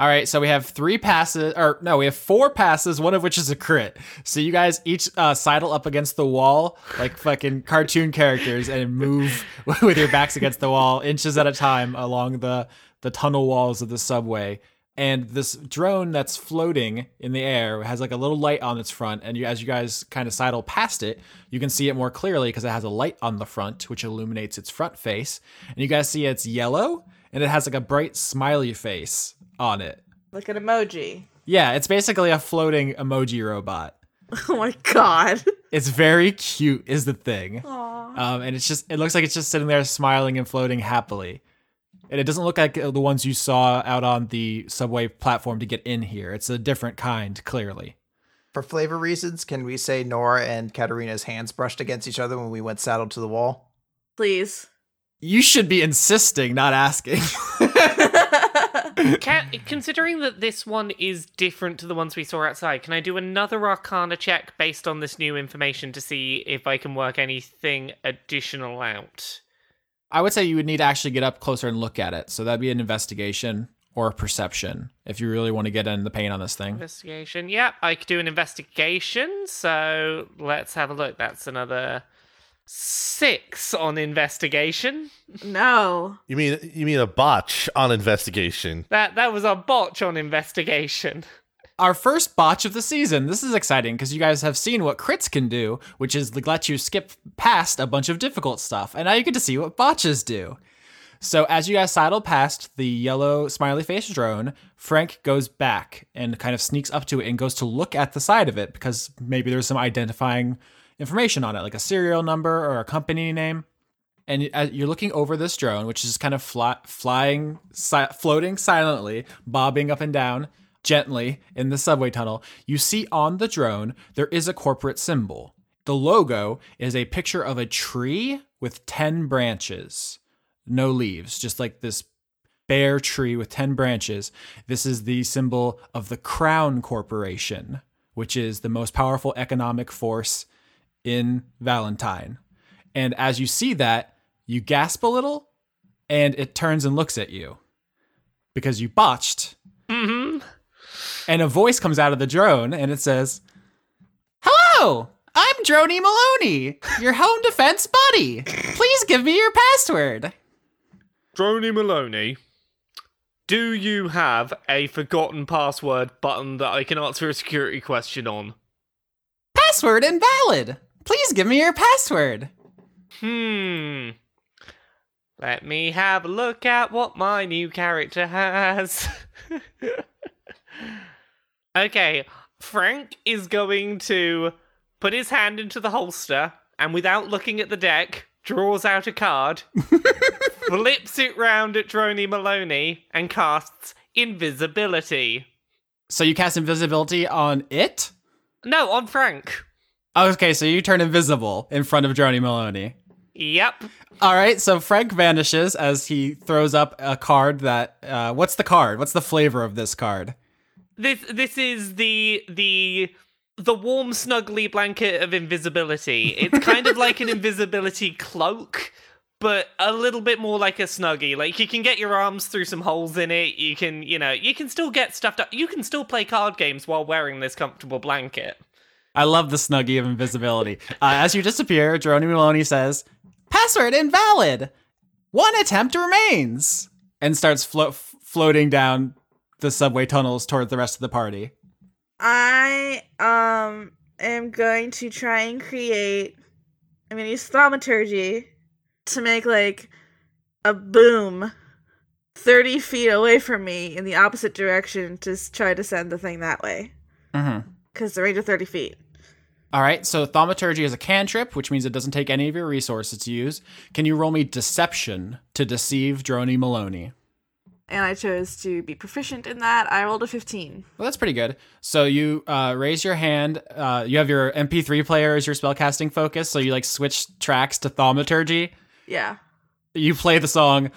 All right, so we have three passes, or no, we have four passes, one of which is a crit. So you guys each uh, sidle up against the wall like fucking cartoon characters and move with your backs against the wall, inches at a time along the the tunnel walls of the subway. And this drone that's floating in the air has like a little light on its front, and you, as you guys kind of sidle past it, you can see it more clearly because it has a light on the front, which illuminates its front face. And you guys see it's yellow, and it has like a bright smiley face on it. Like an emoji. Yeah, it's basically a floating emoji robot. Oh my god. It's very cute, is the thing. Um, and it's just it looks like it's just sitting there smiling and floating happily. And it doesn't look like the ones you saw out on the subway platform to get in here. It's a different kind, clearly. For flavor reasons, can we say Nora and Katarina's hands brushed against each other when we went saddled to the wall? Please. You should be insisting, not asking. Can, considering that this one is different to the ones we saw outside, can I do another Arcana check based on this new information to see if I can work anything additional out? I would say you would need to actually get up closer and look at it. So that'd be an investigation or a perception if you really want to get in the paint on this thing. Investigation. Yep, I could do an investigation. So let's have a look. That's another six on investigation. no. You mean you mean a botch on investigation? That that was a botch on investigation. Our first botch of the season. This is exciting because you guys have seen what crits can do, which is let you skip past a bunch of difficult stuff. And now you get to see what botches do. So as you guys sidle past the yellow smiley face drone, Frank goes back and kind of sneaks up to it and goes to look at the side of it because maybe there's some identifying information on it, like a serial number or a company name. And you're looking over this drone, which is kind of fly, flying, si- floating silently, bobbing up and down gently in the subway tunnel, you see on the drone there is a corporate symbol. The logo is a picture of a tree with 10 branches, no leaves, just like this bare tree with 10 branches. This is the symbol of the Crown Corporation, which is the most powerful economic force in Valentine. And as you see that, you gasp a little and it turns and looks at you because you botched. Mm-hmm. And a voice comes out of the drone and it says, Hello, I'm Droney Maloney, your home defense buddy. Please give me your password. Droney Maloney, do you have a forgotten password button that I can answer a security question on? Password invalid. Please give me your password. Hmm. Let me have a look at what my new character has. okay, Frank is going to put his hand into the holster and without looking at the deck, draws out a card, flips it round at Droney Maloney, and casts invisibility. So you cast invisibility on it? No, on Frank. Okay, so you turn invisible in front of Droney Maloney. Yep. All right, so Frank vanishes as he throws up a card that. Uh, what's the card? What's the flavor of this card? This this is the the the warm snuggly blanket of invisibility. It's kind of like an invisibility cloak, but a little bit more like a snuggie. Like you can get your arms through some holes in it. You can, you know, you can still get stuffed up. You can still play card games while wearing this comfortable blanket. I love the snuggie of invisibility. Uh, as you disappear, Droney Maloney says, "Password invalid. One attempt remains," and starts flo- f- floating down the subway tunnels toward the rest of the party. I um am going to try and create I'm gonna use thaumaturgy to make like a boom 30 feet away from me in the opposite direction to try to send the thing that way. Mm-hmm. Because the range of 30 feet. All right, so thaumaturgy is a cantrip, which means it doesn't take any of your resources to use. Can you roll me deception to deceive Droney Maloney? And I chose to be proficient in that. I rolled a 15. Well, that's pretty good. So you uh, raise your hand. Uh, you have your MP3 player as your spellcasting focus. So you like switch tracks to thaumaturgy. Yeah. You play the song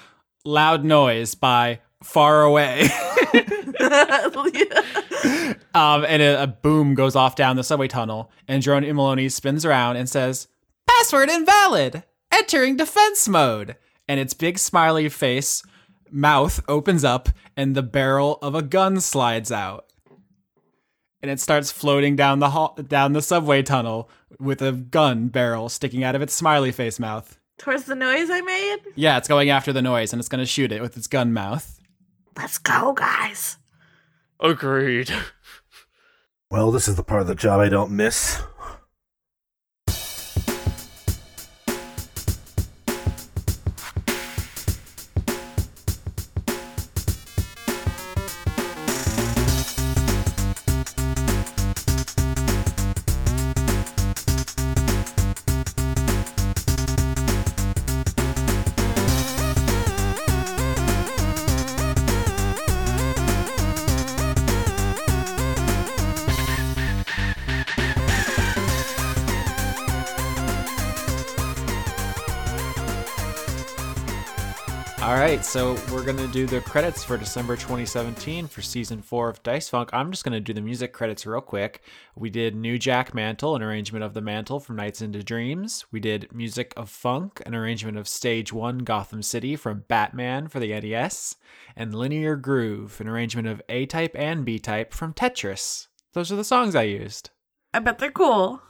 "Loud Noise" by Far Away, um, and a, a boom goes off down the subway tunnel. And Droney Maloney spins around and says, "Password invalid. Entering defense mode." And its big smiley face mouth opens up, and the barrel of a gun slides out. And it starts floating down the hall, down the subway tunnel with a gun barrel sticking out of its smiley face mouth. Towards the noise I made. Yeah, it's going after the noise and it's going to shoot it with its gun mouth. Let's go, guys. Agreed. Well, this is the part of the job I don't miss. So we're gonna do the credits for December 2017 for season four of Dice Funk. I'm just gonna do the music credits real quick. We did New Jack Mantle, an arrangement of the Mantle from Nights into Dreams. We did Music of Funk, an arrangement of Stage One Gotham City from Batman for the NES, and Linear Groove, an arrangement of A Type and B Type from Tetris. Those are the songs I used. I bet they're cool.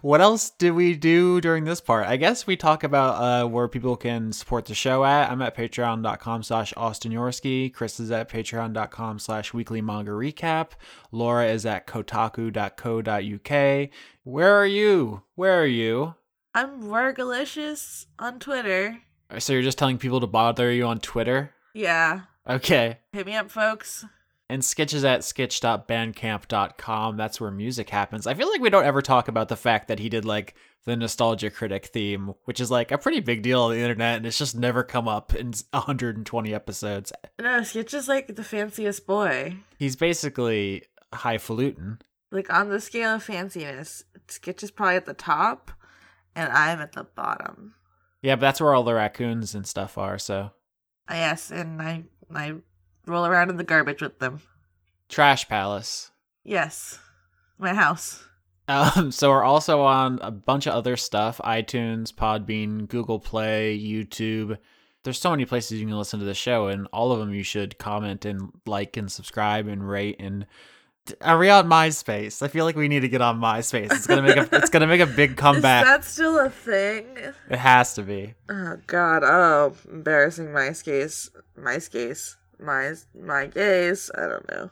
What else did we do during this part? I guess we talk about uh, where people can support the show at. I'm at patreon.com slash Austin Yorski. Chris is at patreon.com slash weekly manga recap. Laura is at kotaku.co.uk. Where are you? Where are you? I'm Rawrglicious on Twitter. So you're just telling people to bother you on Twitter? Yeah. Okay. Hit me up, folks. And sketches at skitch.bandcamp.com. That's where music happens. I feel like we don't ever talk about the fact that he did like the Nostalgia Critic theme, which is like a pretty big deal on the internet, and it's just never come up in 120 episodes. No, Skitch is like the fanciest boy. He's basically highfalutin. Like on the scale of fanciness, Skitch is probably at the top, and I'm at the bottom. Yeah, but that's where all the raccoons and stuff are, so. Yes, and I I roll around in the garbage with them. Trash Palace. Yes, my house. Um, so we're also on a bunch of other stuff iTunes, Podbean, Google Play, YouTube. There's so many places you can listen to the show, and all of them you should comment and like and subscribe and rate. And are we on MySpace? I feel like we need to get on MySpace. It's gonna make a it's gonna make a big comeback. Is that still a thing? It has to be. Oh God! Oh, embarrassing. MySpace. MySpace. My my gaze. I don't know.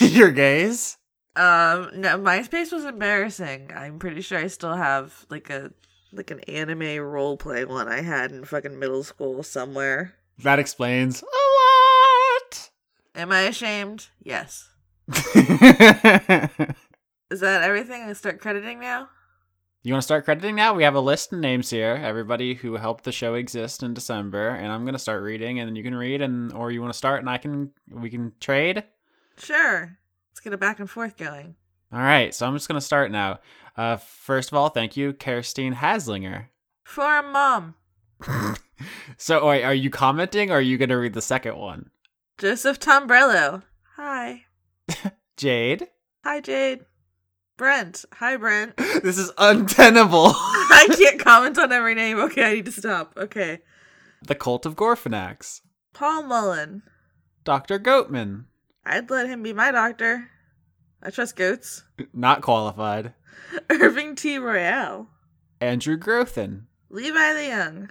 Your gays? Um, no, MySpace was embarrassing. I'm pretty sure I still have like a like an anime role play one I had in fucking middle school somewhere. That explains a lot. Am I ashamed? Yes. Is that everything? I start crediting now. You want to start crediting now? We have a list of names here. Everybody who helped the show exist in December, and I'm gonna start reading, and then you can read, and or you want to start, and I can we can trade. Sure. Let's get a back and forth going. All right, so I'm just gonna start now. Uh, first of all, thank you, Kerstine Haslinger. For a mom. So, wait, are you commenting, or are you gonna read the second one? Joseph Tombrello. Hi. Jade. Hi, Jade. Brent. Hi, Brent. This is untenable. I can't comment on every name. Okay, I need to stop. Okay. the Cult of Gorfanax. Paul Mullen. Dr. Goatman. I'd let him be my doctor. I trust goats. Not qualified. Irving T. Royale. Andrew Grothin. Levi the Young.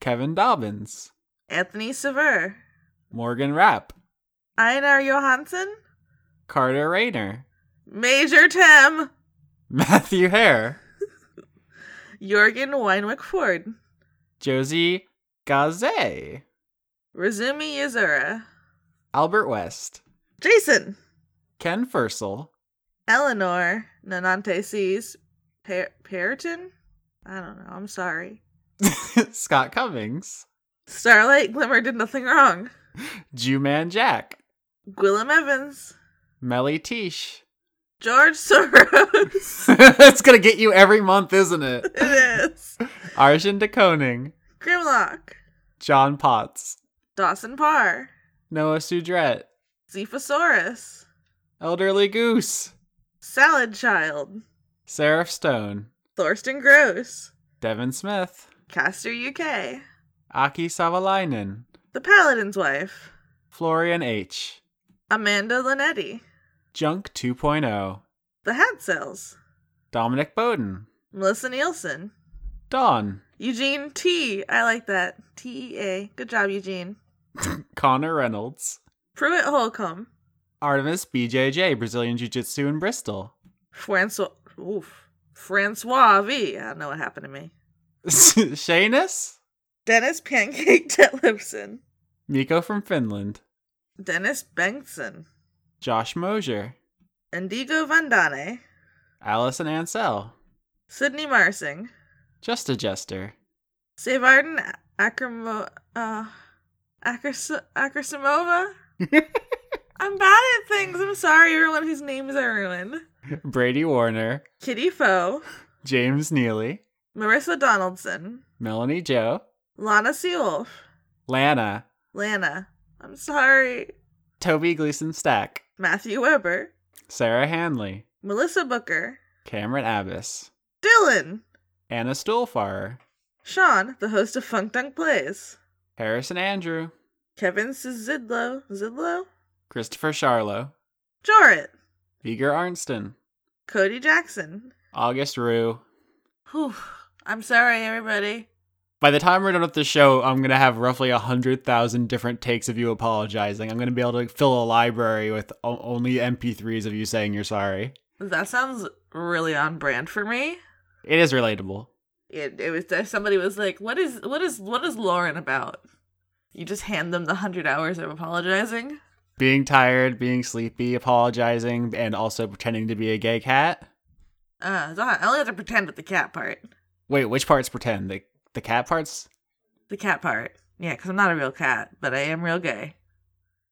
Kevin Dobbins. Anthony Sever. Morgan Rapp. Einar Johansson. Carter Rayner. Major Tim. Matthew Hare. Jorgen Weinwick Ford. Josie Gaze. Razumi Yazura. Albert West. Jason. Ken Fursel. Eleanor. Nanante. Per- Periton? I don't know. I'm sorry. Scott Cummings. Starlight Glimmer did nothing wrong. Jew-Man Jack. Gwillem Evans. Melly Tish. George Soros. That's gonna get you every month, isn't it? it is. Arjun de Koning. Grimlock. John Potts. Dawson Parr. Noah Sudret. Zephosaurus. Elderly Goose. Salad Child. Seraph Stone. Thorsten Gross. Devin Smith. Caster UK. Aki Savalainen. The Paladin's Wife. Florian H. Amanda Linetti. Junk 2.0. The Hat Cells. Dominic Bowden. Melissa Nielsen. Dawn. Eugene T. I like that. T E A. Good job, Eugene. Connor Reynolds. Pruitt Holcomb. Artemis BJJ, Brazilian Jiu Jitsu in Bristol. Francois. Oof. Francois V. I don't know what happened to me. Shanus? Dennis Pancake Detlipson. Miko from Finland. Dennis Bengtson. Josh Mosier. Indigo Vandane. Allison Ansell. Sydney Marsing. Just a Jester. Savarden Akramo. Uh. Akersimova? I'm bad at things. I'm sorry, everyone whose names I ruined. Brady Warner. Kitty Foe. James Neely. Marissa Donaldson. Melanie Joe. Lana Seawolf. Lana. Lana. I'm sorry. Toby Gleason Stack, Matthew Weber. Sarah Hanley, Melissa Booker. Cameron Abbas, Dylan. Anna Stuhlfarer, Sean, the host of Funk Dunk Plays. Harrison Andrew, Kevin Zidlow. Zidlow? Christopher Charlo, Jorrit. Viger Arnston, Cody Jackson. August Rue. Whew. I'm sorry, everybody. By the time we're done with the show, I'm gonna have roughly a hundred thousand different takes of you apologizing. I'm gonna be able to fill a library with o- only MP3s of you saying you're sorry. That sounds really on brand for me. It is relatable. It, it was somebody was like, "What is what is what is Lauren about?" You just hand them the hundred hours of apologizing. Being tired, being sleepy, apologizing, and also pretending to be a gay cat. Uh, I only have to pretend with the cat part. Wait, which parts pretend? The the cat parts? The cat part. Yeah, because I'm not a real cat, but I am real gay.